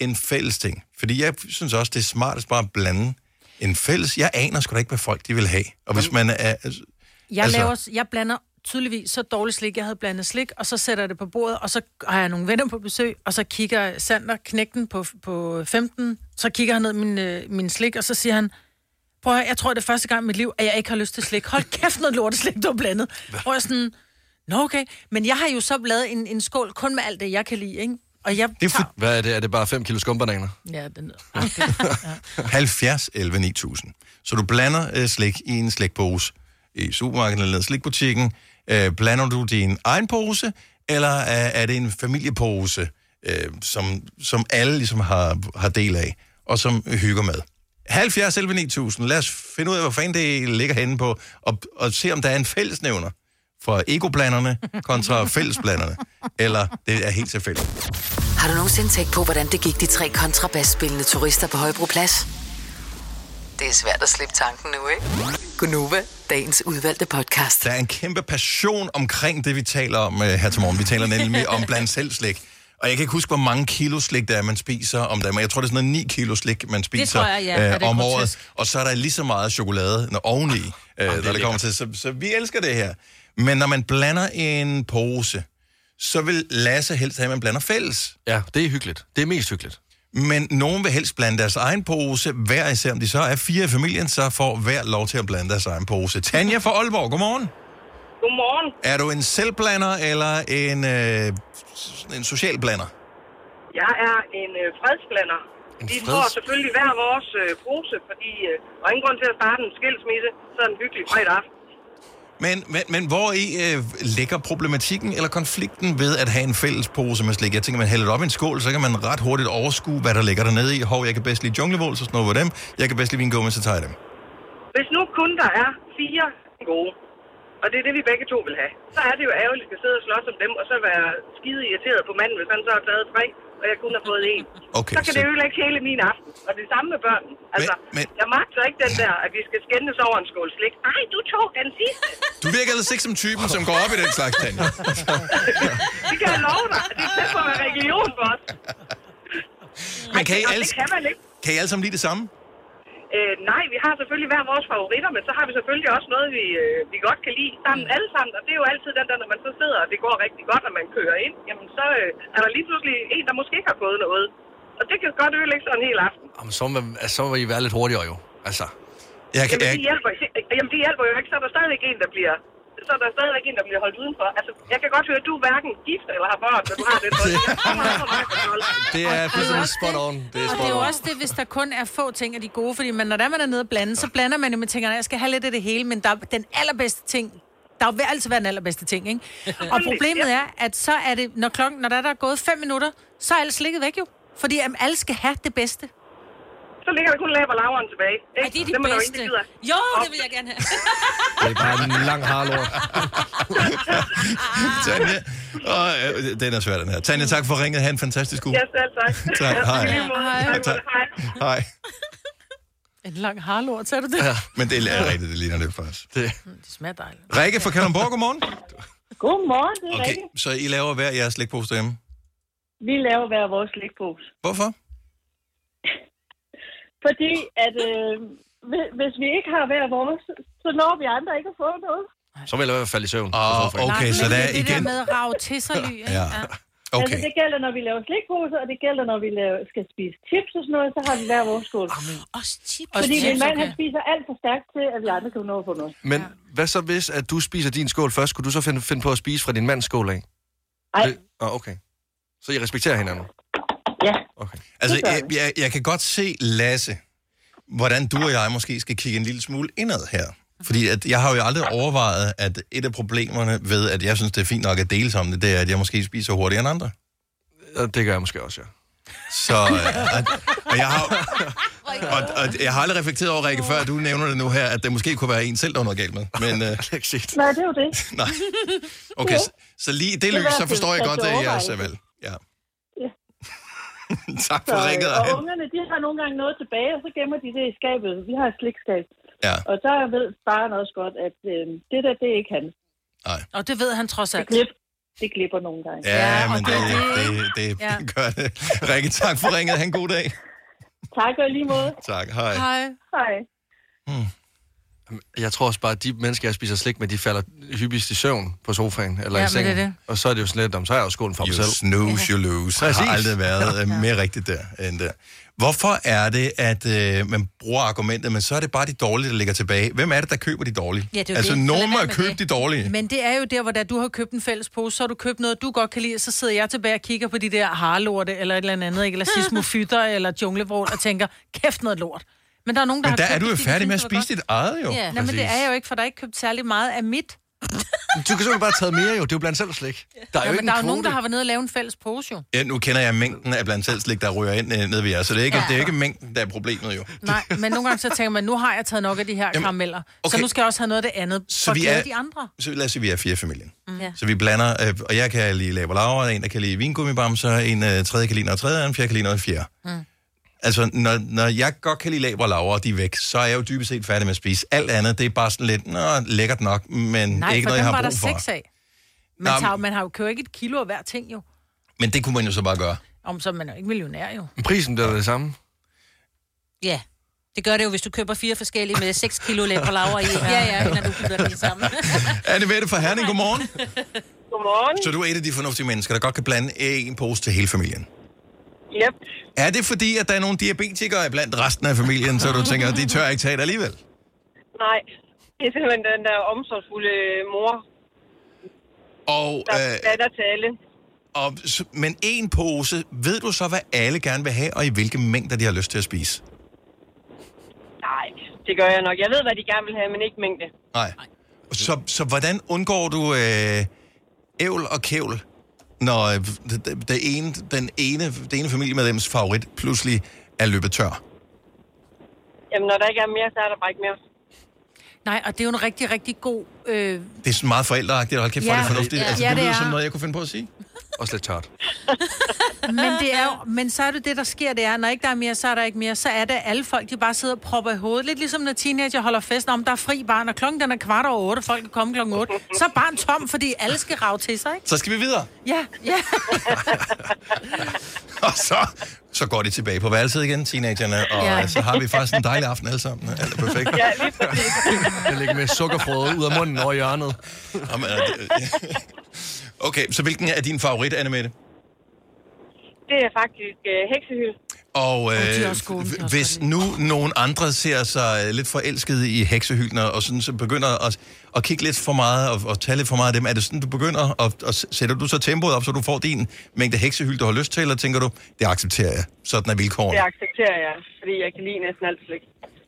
en fælles ting? Fordi jeg synes også, det er smartest bare at blande en fælles. Jeg aner sgu da ikke, hvad folk de vil have. Og hvis man er... Jeg, Altså- altså... laver, jeg blander tydeligvis så dårligt slik. Jeg havde blandet slik, og så sætter jeg det på bordet, og så har jeg nogle venner på besøg, og så kigger Sander, knægten på, på 15, så kigger han ned min, øh, min slik, og så siger han, prøv at jeg tror, det er første gang i mit liv, at jeg ikke har lyst til slik. Hold kæft, noget lorteslik, du har blandet. Og jeg er sådan, nå okay. Men jeg har jo så lavet en, en skål kun med alt det, jeg kan lide, ikke? Og jeg Det er for- Hvad er det? Er det bare 5 kilo skumbananer? Ja, den 70 11 9000. Så du blander øh, slik i en slikpose i supermarkedet eller slikbutikken. Øh, blander du din egen pose, eller er, er det en familiepose, øh, som, som alle ligesom har, har del af, og som hygger med? 70 11 9000. Lad os finde ud af, hvor fanden det ligger henne på, og, og se, om der er en fællesnævner for egoblanderne kontra fællesblanderne, eller det er helt tilfældigt. Har du nogensinde tænkt på, hvordan det gik de tre kontrabasspillende turister på Højbroplads? Det er svært at slippe tanken nu, ikke? Gunova, dagens udvalgte podcast. Der er en kæmpe passion omkring det, vi taler om uh, her til morgen. Vi taler nemlig om blandt selv slik. Og jeg kan ikke huske, hvor mange kilo slik der er, man spiser om dagen. Men jeg tror, det er sådan noget 9 kilo slik, man spiser tror jeg, ja. øh, det om året. Og så er der lige så meget chokolade når oveni, øh, når det kommer lækkert. til. Så, så vi elsker det her. Men når man blander en pose, så vil Lasse helst have, at man blander fælles. Ja, det er hyggeligt. Det er mest hyggeligt. Men nogen vil helst blande deres egen pose. Hver især, om de så er fire i familien, så får hver lov til at blande deres egen pose. Tanja fra Aalborg, godmorgen. Godmorgen. Er du en selvblander eller en, øh, en socialblander? Jeg er en øh, fredsblander. Vi får selvfølgelig hver vores øh, pose, fordi øh, er ingen grund til at starte en skilsmisse sådan en hyggelig fredag aften. Men, men, men hvor i øh, ligger problematikken eller konflikten ved at have en fælles pose med slik? Jeg tænker, man hælder det op i en skål, så kan man ret hurtigt overskue, hvad der ligger dernede i. Hov, jeg kan bedst lide junglevål, så snupper dem. Jeg kan bedst lide vingummi, så tager jeg dem. Hvis nu kun der er fire gode, og det er det, vi begge to vil have, så er det jo ærgerligt at sidde og slås om dem, og så være skide irriteret på manden, hvis han så har taget tre, og jeg kun har fået en. Okay, så kan så- det ødelægge hele min aften. Og det samme med børnene. Altså, men- jeg magter ikke den der, at vi skal skændes over en skål slik. Nej, du tog den sidste. Du virker ellers ikke som typen, som går op i den slags, Tanja. Det kan jeg love dig. Det er tæt på at religion for os. Men kan I, alle, kan man ikke. kan I alle sammen lide det samme? Øh, nej, vi har selvfølgelig hver vores favoritter, men så har vi selvfølgelig også noget, vi, øh, vi godt kan lide sammen alle sammen. Og det er jo altid den der, når man så sidder, og det går rigtig godt, og man kører ind, jamen så øh, er der lige pludselig en, der måske ikke har fået noget. Og det kan godt ødelægge sådan en hel aften. Jamen, så, må, altså, så må I være lidt hurtigere jo. Altså. Jeg Jamen, det hjælper, jamen, det hjælper jo ikke, så er der stadigvæk en, der bliver så er der stadigvæk en, der bliver holdt udenfor. Altså, jeg kan godt høre, at du er hverken gift eller har børn, så du har det. Det er fuldstændig spot on. Det er Og spot det er jo også det, hvis der kun er få ting af de gode, fordi man, når der man er nede og blande, så blander man jo med tingene, jeg skal have lidt af det hele, men der, er den allerbedste ting, der vil altid være den allerbedste ting, ikke? Og problemet er, at så er det, når, klokken, når der, der er gået fem minutter, så er alt slikket væk jo. Fordi alle skal have det bedste. Så ligger der kun laber laveren tilbage. Ikke? Ej, det er de Dem bedste. gider. Jo, det vil jeg gerne have. Det er bare en lang harlort. Tanja, og, øh, den er svær, den her. Tanja, tak for ringet. Ha' en fantastisk uge. Ja, selv tak. Tak, hej. Hej. Hej. Tak. Hej. En lang harlort, sagde du det? Ja, men det er rigtigt, det ligner det faktisk. Det. Det smager dejligt. Rikke fra Kalundborg, godmorgen. Godmorgen, det er Okay, okay. så I laver hver jeres slikpose derhjemme. Vi laver hver vores slikpose. Hvorfor? Fordi at øh, hvi- hvis vi ikke har hver vores, så når vi andre ikke at få noget. Så vil jeg i hvert fald falde i søvn. Oh, okay, så der er det der igen... med at rave til sig ly, ikke? Ja. Altså, Okay. det gælder, når vi laver slikposer, og det gælder, når vi laver, skal spise chips og sådan noget, så har vi hver vores skål. Også chips. Fordi min mand, okay. han spiser alt for stærkt til, at vi andre kan nå at få noget. Men hvad så hvis, at du spiser din skål først? Skulle du så finde, finde på at spise fra din mands skål af? Nej. Oh, okay. Så I respekterer hinanden? Ja. Okay. Altså, jeg, jeg, jeg kan godt se, Lasse, hvordan du og jeg måske skal kigge en lille smule indad her. Fordi at jeg har jo aldrig overvejet, at et af problemerne ved, at jeg synes, det er fint nok at dele om det, det er, at jeg måske spiser hurtigere end andre. Det gør jeg måske også, ja. Så, øh, og, og, jeg har, og, og jeg har aldrig reflekteret over, Rikke, før du nævner det nu her, at det måske kunne være en selv, der var noget galt med. Men, øh, Nej, det er jo det. nej. Okay, så, så lige i det Det lys, så forstår jeg godt, at jeres valg. Ja. tak Så, for ringet. øh, Og og hen. ungerne, de har nogle gange noget tilbage, og så gemmer de det i skabet. Vi har et slikskab. Ja. Og så ved faren også godt, at øh, det der, det er ikke han. Og det ved han trods alt. Det, glip, det glipper nogle gange. Ja, og men det det, det, det. Ja. gør det. Rikke, tak for ringet. Ha' en god dag. Tak og lige måde. Tak, hej. Hej. Hej. Jeg tror også bare, at de mennesker, jeg spiser slik med, de falder hyppigst i søvn på sofaen eller Ja, i sengen. det er det. Og så er det jo sådan lidt, om så er jeg jo skålen for mig You selv. snooze, you lose. Præcis. har aldrig været øh, mere rigtigt der end der. Hvorfor er det, at øh, man bruger argumentet, men så er det bare de dårlige, der ligger tilbage? Hvem er det, der køber de dårlige? Ja, det er jo altså, det. Nogen må med købt de det. dårlige. Men det er jo der, hvor da du har købt en fælles pose, så har du købt noget, du godt kan lide, så sidder jeg tilbage og kigger på de der harlorte, eller et eller andet, ikke? eller sismofytter, eller junglevrål, og tænker, kæft noget lort. Men der er nogen, der Men har der er købt du jo det, fordi de færdig med at synes, det var spise dit eget, jo. Ja. Nej, men det er jeg jo ikke, for der er ikke købt særlig meget af mit. Du kan simpelthen bare tage mere jo. Det er jo blandt selv slik. Der er Ja, jo men ikke der er en nogen, der kvote. har været nede og lavet en fælles pose, jo. Ja, nu kender jeg mængden af blandt selv slik, der ryger ind øh, ned ved jer, så det er ikke, Ja. ja. det er ikke mængden, der er problemet jo. Nej, men nogle gange så tænker man, nu har jeg taget nok af de her Jamen, karameller, så okay. nu skal jeg også have noget af det andet, Så for at vi er- de andre. Så lad os sige, vi er fire familien. Mm. Ja. Så vi blander, øh, og jeg kan lide laberlaver, en der kan lide vingummibamser, en øh, tredje kan lide noget tredje, og en fjerde kan lide noget fjerde. Mm. Altså, når, når jeg godt kan lide laber og laver, og de er væk, så er jeg jo dybest set færdig med at spise. Alt andet, det er bare sådan lidt, nå, lækkert nok, men Nej, ikke for noget, jeg har var brug der for. seks af. Man, Nå, tager, man har jo købt ikke et kilo af hver ting, jo. Men det kunne man jo så bare gøre. Om så er man jo ikke millionær, jo. Prisen bliver det samme. Ja. Det gør det jo, hvis du køber fire forskellige med 6 kilo læber laver i. Ja, ja, når du putter det sammen. Anne Mette fra Herning, godmorgen. Godmorgen. Så du er et af de fornuftige mennesker, der godt kan blande en pose til hele familien. Yep. Er det fordi, at der er nogle diabetikere blandt resten af familien, så du tænker, at de tør ikke tage det alligevel? Nej, det er simpelthen den der omsorgsfulde mor, Og, der øh, blander til alle. Og, men en pose, ved du så, hvad alle gerne vil have, og i hvilke mængder de har lyst til at spise? Nej, det gør jeg nok. Jeg ved, hvad de gerne vil have, men ikke mængde. Nej. Så, så hvordan undgår du øh, ævl og kævl, når øh, det, ene, den ene, det ene familiemedlems favorit pludselig er løbet tør? Jamen, når der ikke er mere, så er der bare ikke mere. Nej, og det er jo en rigtig, rigtig god... Øh, Det er sådan meget forældreagtigt, hold kæft, ja, Ja. det er fornuftigt. Ja. Altså, Ja, det det lyder er. som noget, jeg kunne finde på at sige. Også lidt tørt. men, det er jo, men så er det det, der sker, det er, når ikke der er mere, så er der ikke mere. Så er det, alle folk, de bare sidder og propper i hovedet. Lidt ligesom når teenager holder fest om, der er fri barn, og klokken den er kvart over otte, folk er kommet klokken otte. Så er barn tom, fordi alle skal rave til sig, ikke? Så skal vi videre. Ja, ja. Og så, så går de tilbage på værelset igen, teenagerne, og Ja. så har vi faktisk en dejlig aften alle sammen. Alt er perfekt. Ja, lige præcis. Den ligger med sukkerfrøde ud af munden over hjørnet. Jamen, Okay, så hvilken er din favorit, Anne Mette? Det er faktisk øh, heksehyld. Og de er øh, også gode, de kan også hvis nu nogen andre ser sig øh, lidt forelskede i heksehylden, og sådan, så begynder at, at kigge lidt for meget og, og tage lidt for meget af dem, er det sådan, du begynder at, at sætter du så tempoet op, så du får din mængde heksehyld, du har lyst til, eller tænker du, det accepterer jeg, sådan er vilkårene? Det accepterer jeg, fordi jeg kan lide næsten alt slik.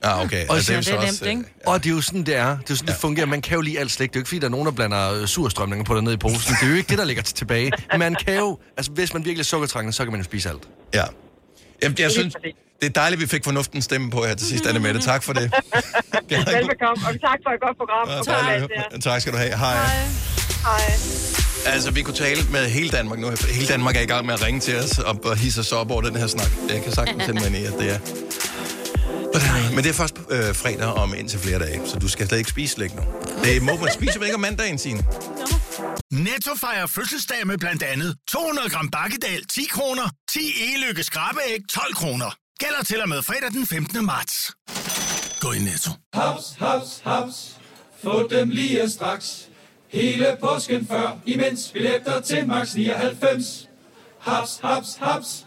Ah, okay. Og, Altså, det så også, øh, og det er jo sådan, det er. Det er jo sådan, det fungerer. Man kan jo lide alt slik. Det er jo ikke, fordi der er nogen, der blander øh, surstrømninger på det ned i posen. Det er jo ikke det, der ligger tilbage. Man kan jo... Altså, hvis man virkelig er sukkertrængende, så kan man jo spise alt. Ja. Jamen, jeg synes, det er dejligt, at vi fik fornuften stemme på her til sidst, Anne Mette. Tak for det. Velbekomme, og tak for et godt program. Ja, Og dejligt. tak. Tak skal du have. Hej. Hej. Altså, vi kunne tale med hele Danmark nu. Hele Danmark er i gang med at ringe til os og, hisse os op over den her snak. Jeg kan sagtens sende mig ind i, at det er... Men det er først øh, fredag om indtil flere dage, så du skal slet ikke spise slik nu. Det må man spise vel ikke om mandagen, Signe? Netto fejrer fødselsdag med blandt andet 200 gram bakkedal 10 kroner, 10 e-lykke skrabeæg 12 kroner. Gælder til og med fredag den 15. marts. Gå i Netto. Haps, haps, haps. Få dem lige straks. Hele påsken før, imens billetter til max 99. Haps, haps, haps.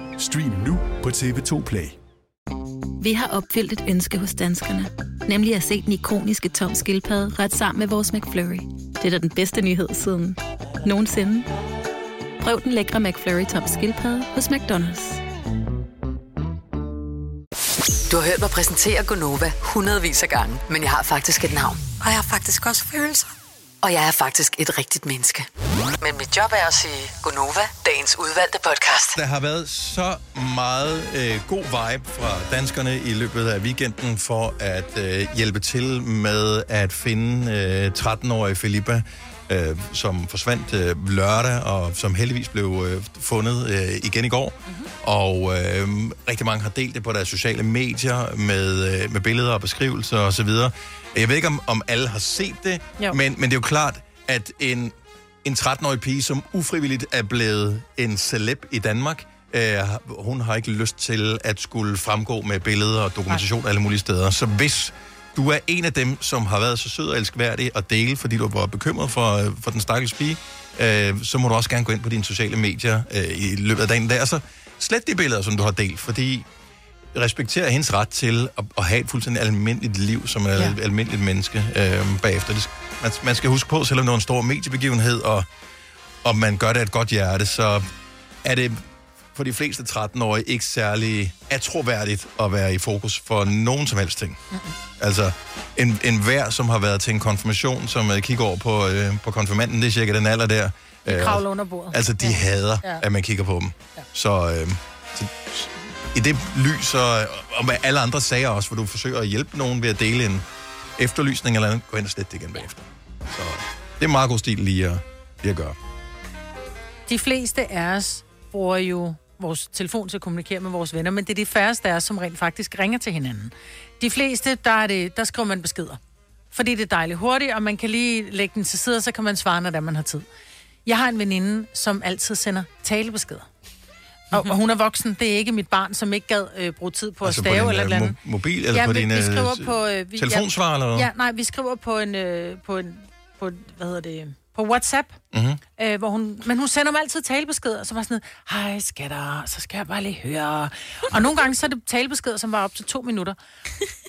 Stream nu på TV2 Play. Vi har opfyldt et ønske hos danskerne. Nemlig at se den ikoniske tom skildpadde ret sammen med vores McFlurry. Det er da den bedste nyhed siden nogensinde. Prøv den lækre McFlurry tom skildpadde hos McDonald's. Du har hørt mig præsentere Gonova hundredvis af gange, men jeg har faktisk et navn. Og jeg har faktisk også følelser. Og jeg er faktisk et rigtigt menneske. Men mit job er at sige Gonova, dagens udvalgte podcast. Der har været så meget øh, god vibe fra danskerne i løbet af weekenden for at øh, hjælpe til med at finde øh, 13-årige Filippa, øh, som forsvandt øh, lørdag, og som heldigvis blev øh, fundet øh, igen i går. Mm-hmm. Og øh, rigtig mange har delt det på deres sociale medier med, øh, med billeder og beskrivelser osv. Jeg ved ikke, om, om alle har set det, Jo. men, men det er jo klart, at en, en 13-årig pige, som ufrivilligt er blevet en celeb i Danmark, øh, hun har ikke lyst til at skulle fremgå med billeder og dokumentation alle mulige steder. Så hvis du er en af dem, som har været så sød og elskværdig at dele, fordi du var bekymret for, øh, for den stakkels pige, øh, så må du også gerne gå ind på dine sociale medier øh, i løbet af dagen der, og så slet de billeder, som du har delt, fordi respekterer hendes ret til at, at have et fuldstændig almindeligt liv, som er Ja. almindeligt menneske øh, bagefter. Det, man, man skal huske på, selvom det er en stor mediebegivenhed, og, og man gør det af et godt hjerte, så er det for de fleste 13-årige ikke særlig atroværdigt at være i fokus for nogen som helst ting. Mm-hmm. Altså, en, en hver, som har været til en konfirmation, som øh, kigger over på, øh, på konfirmanden, det er cirka den alder der. De kravler under bordet. Altså, de ja. hader, ja. at man kigger på dem. Ja. Så, øh, så i det lys, og, og med alle andre sager også, hvor du forsøger at hjælpe nogen ved at dele en efterlysning eller andet, gå ind og slet det igen bagefter. Så det er meget god stil lige at, lige at gøre. De fleste af os bruger jo vores telefon til at kommunikere med vores venner, men det er de færreste af os, som rent faktisk ringer til hinanden. De fleste, der, er det, der skriver man beskeder. Fordi det er dejligt hurtigt, og man kan lige lægge den til side, og så kan man svare, når man har tid. Jeg har en veninde, som altid sender talebeskeder. Og, og hun er voksen, det er ikke mit barn, som ikke gad øh, bruge tid på Altså at på stave din, eller øh, et eller andet. mo- mobil eller ja, på vi, din, vi øh, skriver på... Øh, vi, telefonsvarer, eller hvad? Ja, nej, vi skriver på en... Øh, på en på, en- hvad hedder det? På WhatsApp. Mm-hmm. Øh, hvor hun, men hun sender mig altid talebeskeder, som var sådan noget, hej skatter, så skal jeg bare lige høre. Og nogle gange så er det talebeskeder, som var op til to minutter.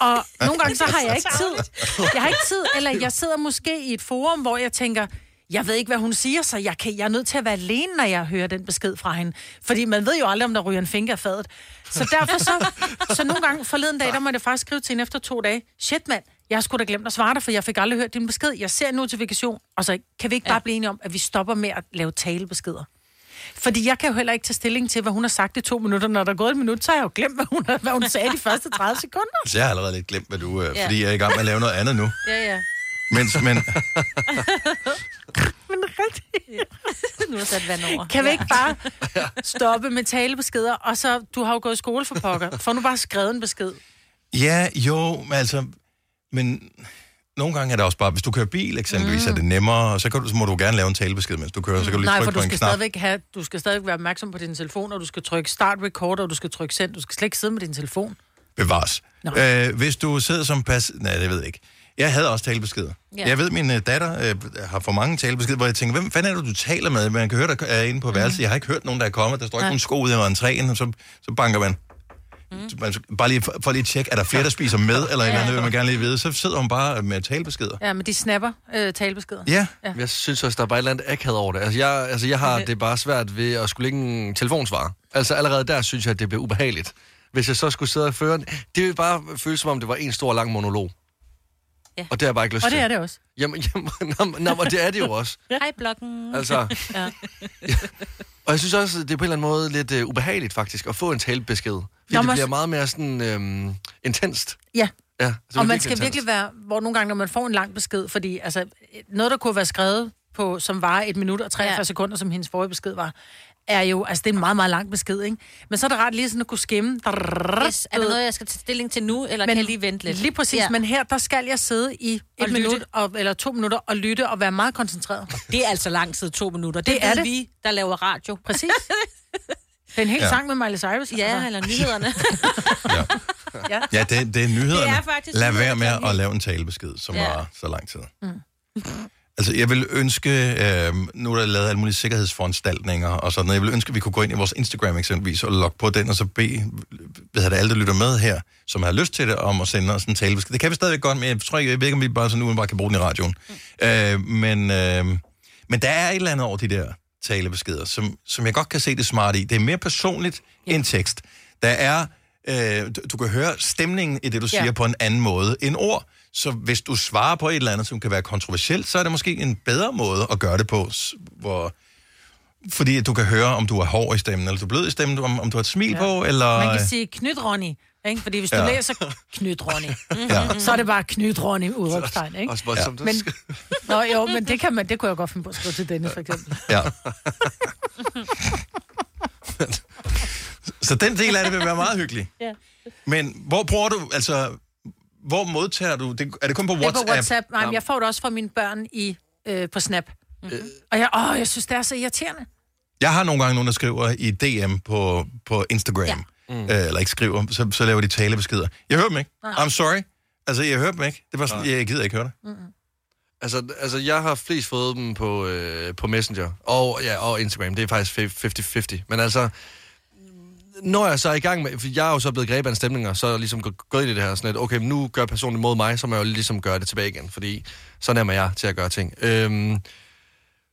Og nogle gange så har jeg ikke tid. Jeg har ikke tid, eller jeg sidder måske i et forum, hvor jeg tænker, jeg ved ikke, hvad hun siger, så jeg, kan, jeg er nødt til at være alene, når jeg hører den besked fra hende. Fordi man ved jo aldrig, om der ryger en finger af fadet. Så derfor så, så nogle gange forleden dag, der må jeg faktisk skrive til hende efter to dage. Shit mand, jeg sgu da glemt at svare dig, for jeg fik aldrig hørt din besked. Jeg ser en notifikation, og så kan vi ikke bare blive enige om, at vi stopper med at lave talebeskeder. Fordi jeg kan jo heller ikke tage stilling til, hvad hun har sagt i to minutter. Når der er gået et minut, så har jeg jo glemt, hvad hun, hvad hun sagde de første 30 sekunder. Så jeg har allerede lidt glemt, hvad du... Øh, Ja. Fordi jeg er i gang med at lave noget andet nu. Ja, ja. Mens, men, Men rigtigt. nu er sat vand over. Kan vi ikke bare stoppe med talebeskeder, og så, du har jo gået i skole for pokker, får nu bare skrevet en besked. ja, jo, men altså... Men nogle gange er det også bare... Hvis du kører bil eksempelvis, mm. er det nemmere, og så, kan du, så må du gerne lave en talebesked, mens du kører. Så kan du lige Nej, for trykke du på en skal, knap. stadigvæk have, du skal stadigvæk være opmærksom på din telefon, og du skal trykke start record, og du skal trykke send. Du skal slet ikke sidde med din telefon. Bevares. Øh, hvis du sidder som pas... Nej, det ved jeg ikke. Jeg havde også talebeskeder. Ja. Ja. Jeg ved, at min øh, datter øh, har for mange talebeskeder, hvor jeg tænker, hvem fanden er det, du taler med? Man kan høre, der er inde på værelset. Jeg har ikke hørt nogen, der er kommet. Der står ikke Nej. nogen sko ude af entréen, og så, så banker man. Mm. Man, skal- bare lige for, for lige at tjekke, er der flere, der spiser med, eller ja. eller andet, vil man gerne lige vide. Så sidder hun bare med talebeskeder. Ja, men de snapper øh, talebeskeder. Ja. Ja. Jeg synes også, der er bare et eller andet akavet over det. Altså, jeg, altså, jeg har Okay. det bare svært ved at skulle lægge en telefonsvar. Altså, allerede der synes jeg, at det bliver ubehageligt. Hvis jeg så skulle sidde og føre den, det ville bare føles som om, det var en stor lang monolog. Ja. Og det har jeg bare ikke lyst Og til. det er det også. Jamen, jamen nå, og det er det jo også. Hej, blokken. Altså. Ja. Og jeg synes også, at det er på en eller anden måde lidt uh, ubehageligt faktisk, at få en talebesked. Fordi Nå, det bliver også- meget mere sådan øhm, intenst. Ja. Ja, Og man skal intenst. virkelig være, hvor nogle gange, når man får en lang besked, fordi altså, noget, der kunne være skrevet på, som var et minut og 43 ja. sekunder, som hendes forrige besked var, er jo, altså det er en meget, meget lang besked, ikke? Men så er det ret lige sådan at kunne skimme. Yes, er der noget, jeg skal tage stilling til nu, eller men, kan jeg lige vente lidt? Lige præcis, ja. men her, der skal jeg sidde i et Og minut, og, eller to minutter, og lytte og være meget koncentreret. Det er altså lang tid, to minutter. Det, Det det er det. vi, der laver radio. Præcis. Det er en hel Ja. ja. sang med Miley Cyrus. Ja, eller nyhederne. ja. Ja, det, det er nyhederne. Det er faktisk Lad være med at lave en talebesked, som Ja. ja. var så lang tid. Mm. Altså, jeg vil ønske, øh, nu er der lavet alle mulige sikkerhedsforanstaltninger og sådan noget, jeg vil ønske, at vi kunne gå ind i vores Instagram eksempelvis og logge på den, og så bede, hvad det, alle, der lytter med her, som har lyst til det, om at sende os en talebesked. Det kan vi stadigvæk godt, men jeg tror ikke, jeg ved ikke, om vi bare sådan nu bare kan bruge den i radioen. Mm. Øh, men, øh, men der er et eller andet over de der talebeskeder, som, som jeg godt kan se det smart i. Det er mere personligt ja. end tekst. Der er, øh, du, du kan høre stemningen i det, du Ja. siger på en anden måde end ord. Så hvis du svarer på et eller andet, som kan være kontroversielt, så er det måske en bedre måde at gøre det på, hvor... Fordi at du kan høre, om du er hård i stemmen, eller du er blød i stemmen, om, om du har et smil ja. på, eller... Man kan sige knyt Ronny, ikke? Fordi hvis du Ja. ja. læser knyt Ronny, Ja. så er det bare knyt Ronny udråbstegn, ikke? Også voldsomt. Men, nå, jo, men det, kan man, det kunne jeg godt finde på at skrive til Dennis, for eksempel. Ja. så den del af det vil være meget hyggelig. Ja. Men hvor bruger du, altså, hvor modtager du, det, er det kun på Det er WhatsApp? på WhatsApp. Nej, men jeg får det også fra mine børn i, øh, på Snap. Mm-hmm. Og jeg, åh, jeg synes, det er så irriterende. Jeg har nogle gange nogen, der skriver i DM på, på Instagram, ja. mm. øh, eller ikke skriver, så, så laver de talebeskeder. Jeg hører dem ikke. Nej. I'm sorry. Altså, jeg hører dem ikke. Det var sådan, jeg gider ikke høre det. Mm-hmm. Altså, altså, jeg har flest fået dem på, øh, på Messenger og, ja, og Instagram. Det er faktisk 50-50. Men altså, når jeg så er i gang med... For jeg er jo så blevet grebet af en stemning, og så er jeg ligesom gå- gået i det her sådan lidt, okay, nu gør personen imod mig, så må jeg jo ligesom gøre det tilbage igen, fordi så nærmer jeg til at gøre ting. Øhm,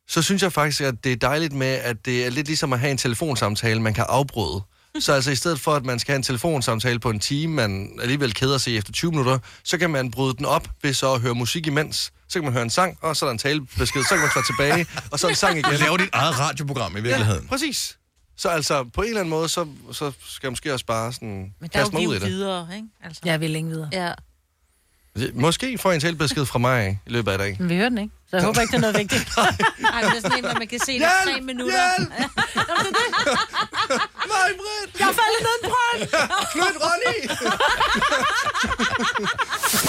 så synes jeg faktisk, at det er dejligt med, at det er lidt ligesom at have en telefonsamtale, man kan afbryde. Så altså i stedet for, at man skal have en telefonsamtale på en time, man alligevel keder sig efter 20 minutter, så kan man bryde den op ved så at høre musik imens. Så kan man høre en sang, og så er der en talebesked, så kan man svare tilbage, og så en sang igen. Du laver dit eget radioprogram i virkeligheden. Ja, præcis. Så altså, på en eller anden måde, så, så skal jeg måske også bare sådan Men der er jo mig vi ud i jo det. videre, ikke? Altså. Jeg vil længe videre. Ja. Måske får jeg en talebesked fra mig i løbet af dagen. Men vi hører den ikke, så jeg håber ikke, det er noget vigtigt. Ej, men det er sådan en, hvor man kan se det i tre minutter. Hjælp! Nej, Britt! Jeg er faldet ned i en brønd! Knyt Ronny!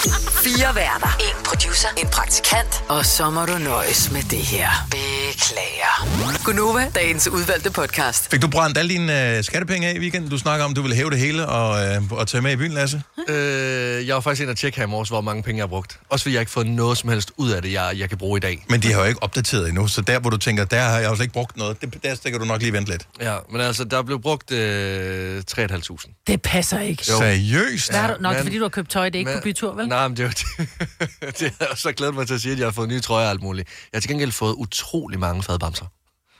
Fire værter. En producer. En praktikant. Og så må du nøjes med det her. Beklager. Gunova, dagens udvalgte podcast. Fik du brændt alle dine øh, skattepenge af i weekenden? Du snakker om, du ville hæve det hele og, øh, og tage med i byen, Lasse. Øh, jeg var faktisk inde og tjekke her i morges, hvor mange penge jeg har brugt. Også fordi jeg ikke har fået noget som helst ud af det, jeg, jeg kan bruge i dag. Men de har jo ikke opdateret endnu, så der, hvor du tænker, der har jeg også ikke brugt noget, det, der stikker du nok lige vente lidt. Ja, men altså, der blev brugt øh, 3.500. Det passer ikke. Jo. Seriøst? Hvad har du, nok men- fordi du har købt tøj, det er ikke men- på bytur, vel? Nej, men det er jo det. det har jeg så glædet mig til at sige, at jeg har fået nye trøjer og alt muligt. Jeg har til gengæld fået utrolig mange fadbamser.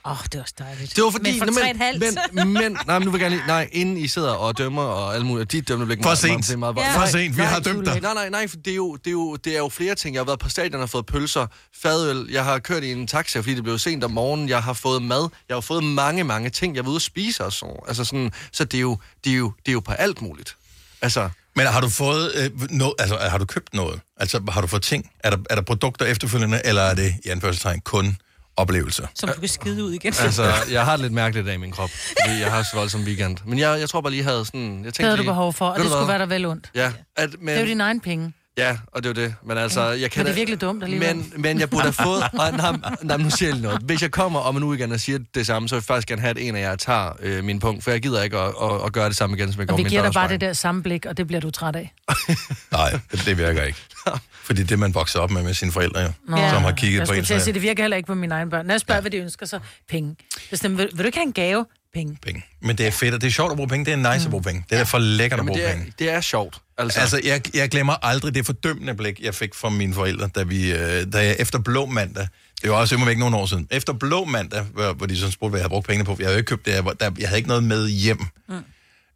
Åh, oh, det var også dejligt. Det var fordi... Men for tre halvt. men, men, nej, men nu vil jeg gerne lige... Nej, inden I sidder og dømmer og alt muligt, de dømmer blik. For sent. For sent, vi har dømt dig. Nej, nej, nej, for det er, jo, det, er jo, det er jo flere ting. Jeg har været på stadion og fået pølser, fadøl, jeg har kørt i en taxa, fordi det blev sent om morgenen, jeg har fået mad, jeg har fået mange, mange ting. Jeg var ude at spise og så. Altså sådan, så det er, jo, det, er jo, det er jo på alt muligt. Altså, Men har du fået øh, noget, altså har du købt noget? Altså har du fået ting? Er der, er der produkter efterfølgende, eller er det i anførselstegn kun oplevelser? Som du kan skide ud igen. altså, jeg har det lidt mærkeligt af i min krop, fordi jeg har så voldsom weekend. Men jeg, jeg tror bare lige, jeg havde sådan... Jeg Det tænkte havde du behov for, og det skulle være der vel ondt. Ja, at, men, Det er jo dine egne penge. Ja, og det er jo det. Men altså, jeg kan Men det er virkelig dumt alligevel. Men, men jeg burde have fået... Og, nej, nej, nu siger jeg lige noget. Hvis jeg kommer om en uge igen og siger det samme, så vil jeg faktisk gerne have, at en af jer tager øh, min punkt, for jeg gider ikke at, at, at gøre det samme igen, som jeg Og gjorde vi giver dig bare det der samme blik, og det bliver du træt af. Nej, det, virker ikke. Fordi det, man vokser op med med sine forældre, jo, Nå. som har kigget jeg på en. til at så- sige, det virker heller ikke på mine egne børn. Når jeg spørger, ja. hvad de ønsker, så penge. Bestem, vil, vil du ikke have en gave? Penge. Penge. Men det er fedt, og det er sjovt at bruge penge. Det er nice at bruge penge. Det er for lækkert at bruge det, er, penge. det er sjovt. Altså, Altså, jeg, jeg glemmer aldrig det fordømmende blik, jeg fik fra mine forældre, da, vi, øh, da jeg efter blå mandag, det var også ikke nogle år siden, efter blå mandag, hvor, hvor de sådan spurgte, hvad jeg havde brugt pengene på, jeg havde jo ikke købt det, jeg, der, jeg havde ikke noget med hjem. Mm.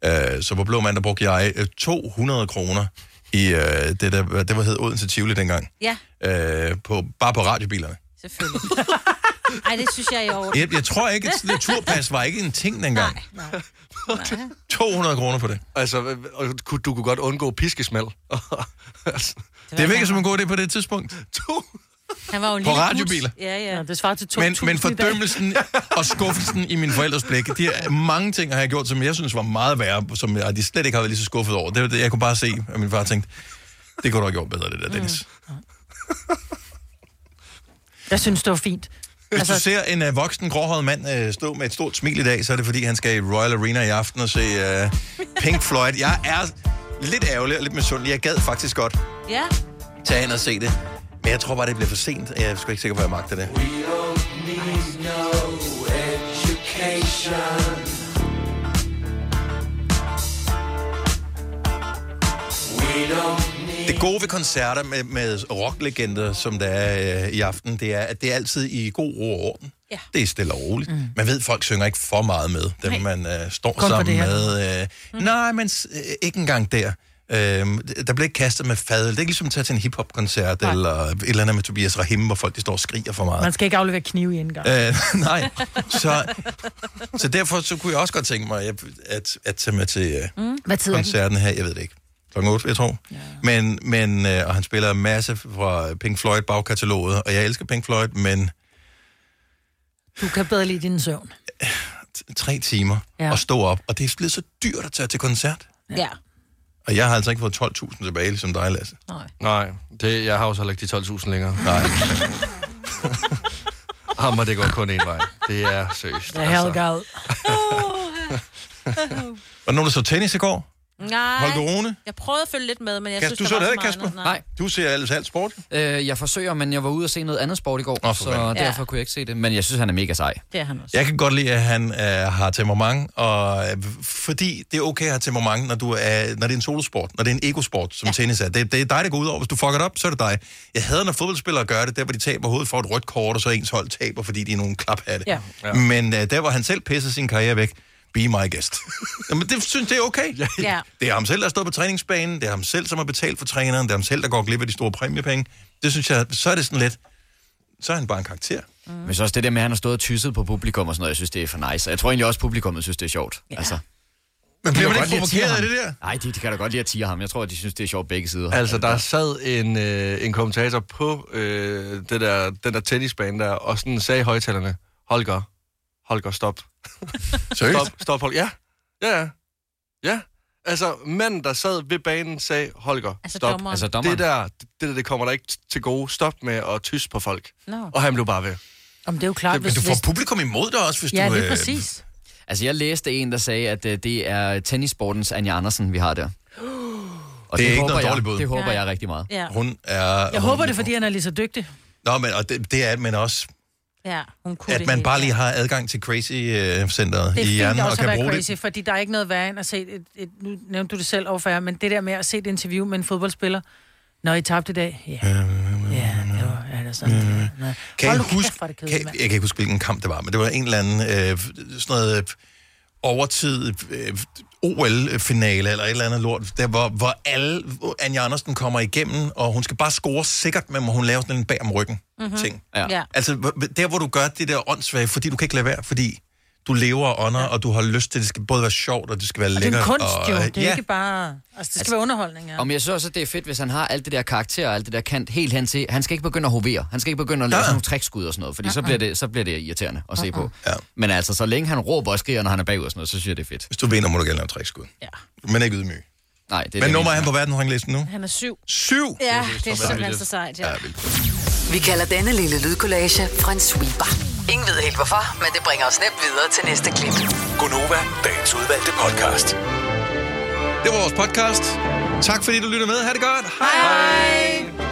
Øh, så på blå mandag brugte jeg øh, 200 kroner i øh, det, der, det var hed Odense Tivoli dengang, Ja, øh, på, bare på radiobilerne. selvfølgelig. Ej, det synes jeg er i orden. Jeg, jeg tror ikke, at det turpas var ikke en ting dengang. Nej, nej. 200 kroner på det. altså, og kunne- du kunne godt undgå piskesmæld. altså, Det virker som en god idé på det tidspunkt. Han var jo en På radiobiler. Ja, ja. Ja, det svarer til 2.000 Men, men fordømmelsen og skuffelsen i min forældres blik, de er mange ting, har jeg gjort, som jeg synes var meget værre, som jeg, de slet ikke har været lige så skuffet over. Det, det jeg kunne bare se, at min far tænkte, det kunne du have gjort bedre, det der, Dennis. Mm. Jeg synes, det var fint. Hvis altså, du ser en uh, voksen, gråhåret mand uh, stå med et stort smil i dag, så er det fordi, han skal i Royal Arena i aften og se uh, Pink Floyd. Jeg er lidt ærgerlig og lidt misundelig. Jeg gad faktisk godt Ja. tage ind og se det. Men jeg tror bare, det bliver for sent. Jeg er sgu ikke sikker på, at jeg magter det. Det gode ved koncerter med, med rocklegender, som der er øh, i aften, det er, at det er altid i god ro og orden. Ja. Det er stille og roligt. Mm. Man ved, at folk synger ikke for meget med, dem Nej. man øh, står Kun sammen med. Øh, mm. Nej, men øh, ikke engang der. Øh, der bliver ikke kastet med fadel. Det er ikke ligesom at tage til en hiphop-koncert, Nej. eller et eller andet med Tobias Rahim, hvor folk de står og skriger for meget. Man skal ikke aflevere knive i indgang. Øh, nej, så, så derfor så kunne jeg også godt tænke mig at, at, at tage med til øh, Mm. Hvad er koncerten her. Jeg ved det ikke. Klokken 8, jeg tror. Ja. Men, men øh, og han spiller en masse fra Pink Floyd bagkataloget, og jeg elsker Pink Floyd, men Du kan bedre lide din søvn. tre timer Ja. at stå op, og det er blevet så dyrt at tage til koncert. Ja. Og jeg har altså ikke fået 12.000 tilbage, ligesom dig, Lasse. nej, det, jeg har også heller ikke de 12.000 længere. Nej. Hammer, det går kun en vej. Det er seriøst. Det er helt galt. Var der nogen, der så tennis i går? Nej. Holger Rune? Jeg prøvede at følge lidt med, men jeg Kasper, synes, du så var det så ikke, meget Kasper? andet. Nej. Du ser ellers alt sport? Øh, jeg forsøger, men jeg var ude og se noget andet sport i går, for så fanden. derfor Ja. kunne jeg ikke se det. Men jeg synes, han er mega sej. Det er han også. Jeg kan godt lide, at han øh, har temperament, og øh, fordi det er okay at have temperament, når, du er, når det er en solosport, når det er en egosport, som ja. tennis er. Det, det er dig, der går ud over. Hvis du fucker det op, så er det dig. Jeg hader, når fodboldspillere gør det, der hvor de taber hovedet for et rødt kort, og så ens hold taber, fordi de er nogle klaphatte. Ja. Ja. Men øh, der, hvor han selv pisser sin karriere væk, be my guest. Jamen, det synes det er okay. Ja. Det er ham selv, der står på træningsbanen, det er ham selv, som har betalt for træneren, det er ham selv, der går glip af de store præmiepenge. Det synes jeg, så er det sådan lidt, så er han bare en karakter. Mm. Men så også det der med, at han har stået og tysset på publikum og sådan noget, jeg synes, det er for nice. Og Jeg tror egentlig også, publikummet synes, det er sjovt. Ja. Altså, Men bliver man ikke provokeret af det der? Nej, de, de kan da godt lide at tire ham. Jeg tror, de synes, det er sjovt begge sider. Altså, der sad en, øh, en kommentator på øh, det der, den der tennisbane der, og sådan sagde i højtalerne, Holger, Holger, stop. Seriøst? Stop, stop, Holger. Ja, ja, ja. Ja. Altså, manden, der sad ved banen, sagde, Holger, Altså stop. dommeren. Altså, dommeren. det der, det der, det kommer der ikke til gode. Stop med at tysse på folk. Nå. Og han blev bare ved. Om det er jo klart, Men du får publikum imod dig også, hvis Ja, du... lige øh, præcis. Altså, jeg læste en, der sagde, at øh, det er tennissportens Anja Andersen, vi har der. Og Det er ikke håber noget jeg, dårligt bud. Det håber Nej. jeg rigtig meget. Ja. Hun er... Jeg hun, håber det, fordi han er lige så dygtig. Nå, men og det, det er, men også, Ja, hun kunne at det man bare lige har adgang til Crazy-centeret Det er i hjernen, og kan bruge crazy, det. fordi der er ikke noget værre end at se et, et, nu nævnte du det selv overfor men det der med at se et interview med en fodboldspiller, når I tabte i dag, ja, ja, det var, ja, det er sådan, det var. Kan Hold jeg kæft, huske, det kan, jeg mand. kan ikke huske, hvilken kamp det var, men det var en eller anden øh, sådan noget øh, overtid øh, OL-finale eller et eller andet lort, der hvor, hvor alle, hvor Anja Andersen kommer igennem, og hun skal bare score sikkert, men må hun lave sådan en bag om ryggen Mhm. ting. Ja. Ja. Altså, der hvor du gør det der åndssvage, fordi du kan ikke lade være, fordi du lever og ånder, og du har lyst til, at det skal både være sjovt, og det skal være Og det er lækkert. en kunst og, jo, det er ja. ikke bare... Altså, det skal være underholdning, ja. Om jeg synes også, at det er fedt, hvis han har alt det der karakter og alt det der kant helt hen til. Han skal ikke begynde at hovere. Han skal ikke begynde at lave Ja. sådan nogle trickskud og sådan noget, fordi så bliver det, så bliver det irriterende at se på. Ja. Men altså, så længe han råber og skriger, når han er bagud og sådan noget, så synes jeg, det er fedt. Hvis du vinder, må du gerne lave trækskud. Ja. Men ikke ydmyg. Nej, det er Men det nummer er han på verdensranglisten nu? Han er syv. Syv? Ja, det er så simpelthen vanvittigt. så sejt, ja. Ja. Vi kalder denne lille lydkollage en sweeper. Ingen ved helt hvorfor, men det bringer os nemt videre til næste klip. Gonova, dagens udvalgte podcast. Det var vores podcast. Tak fordi du lyttede med. Ha' det godt. Hej. Hej.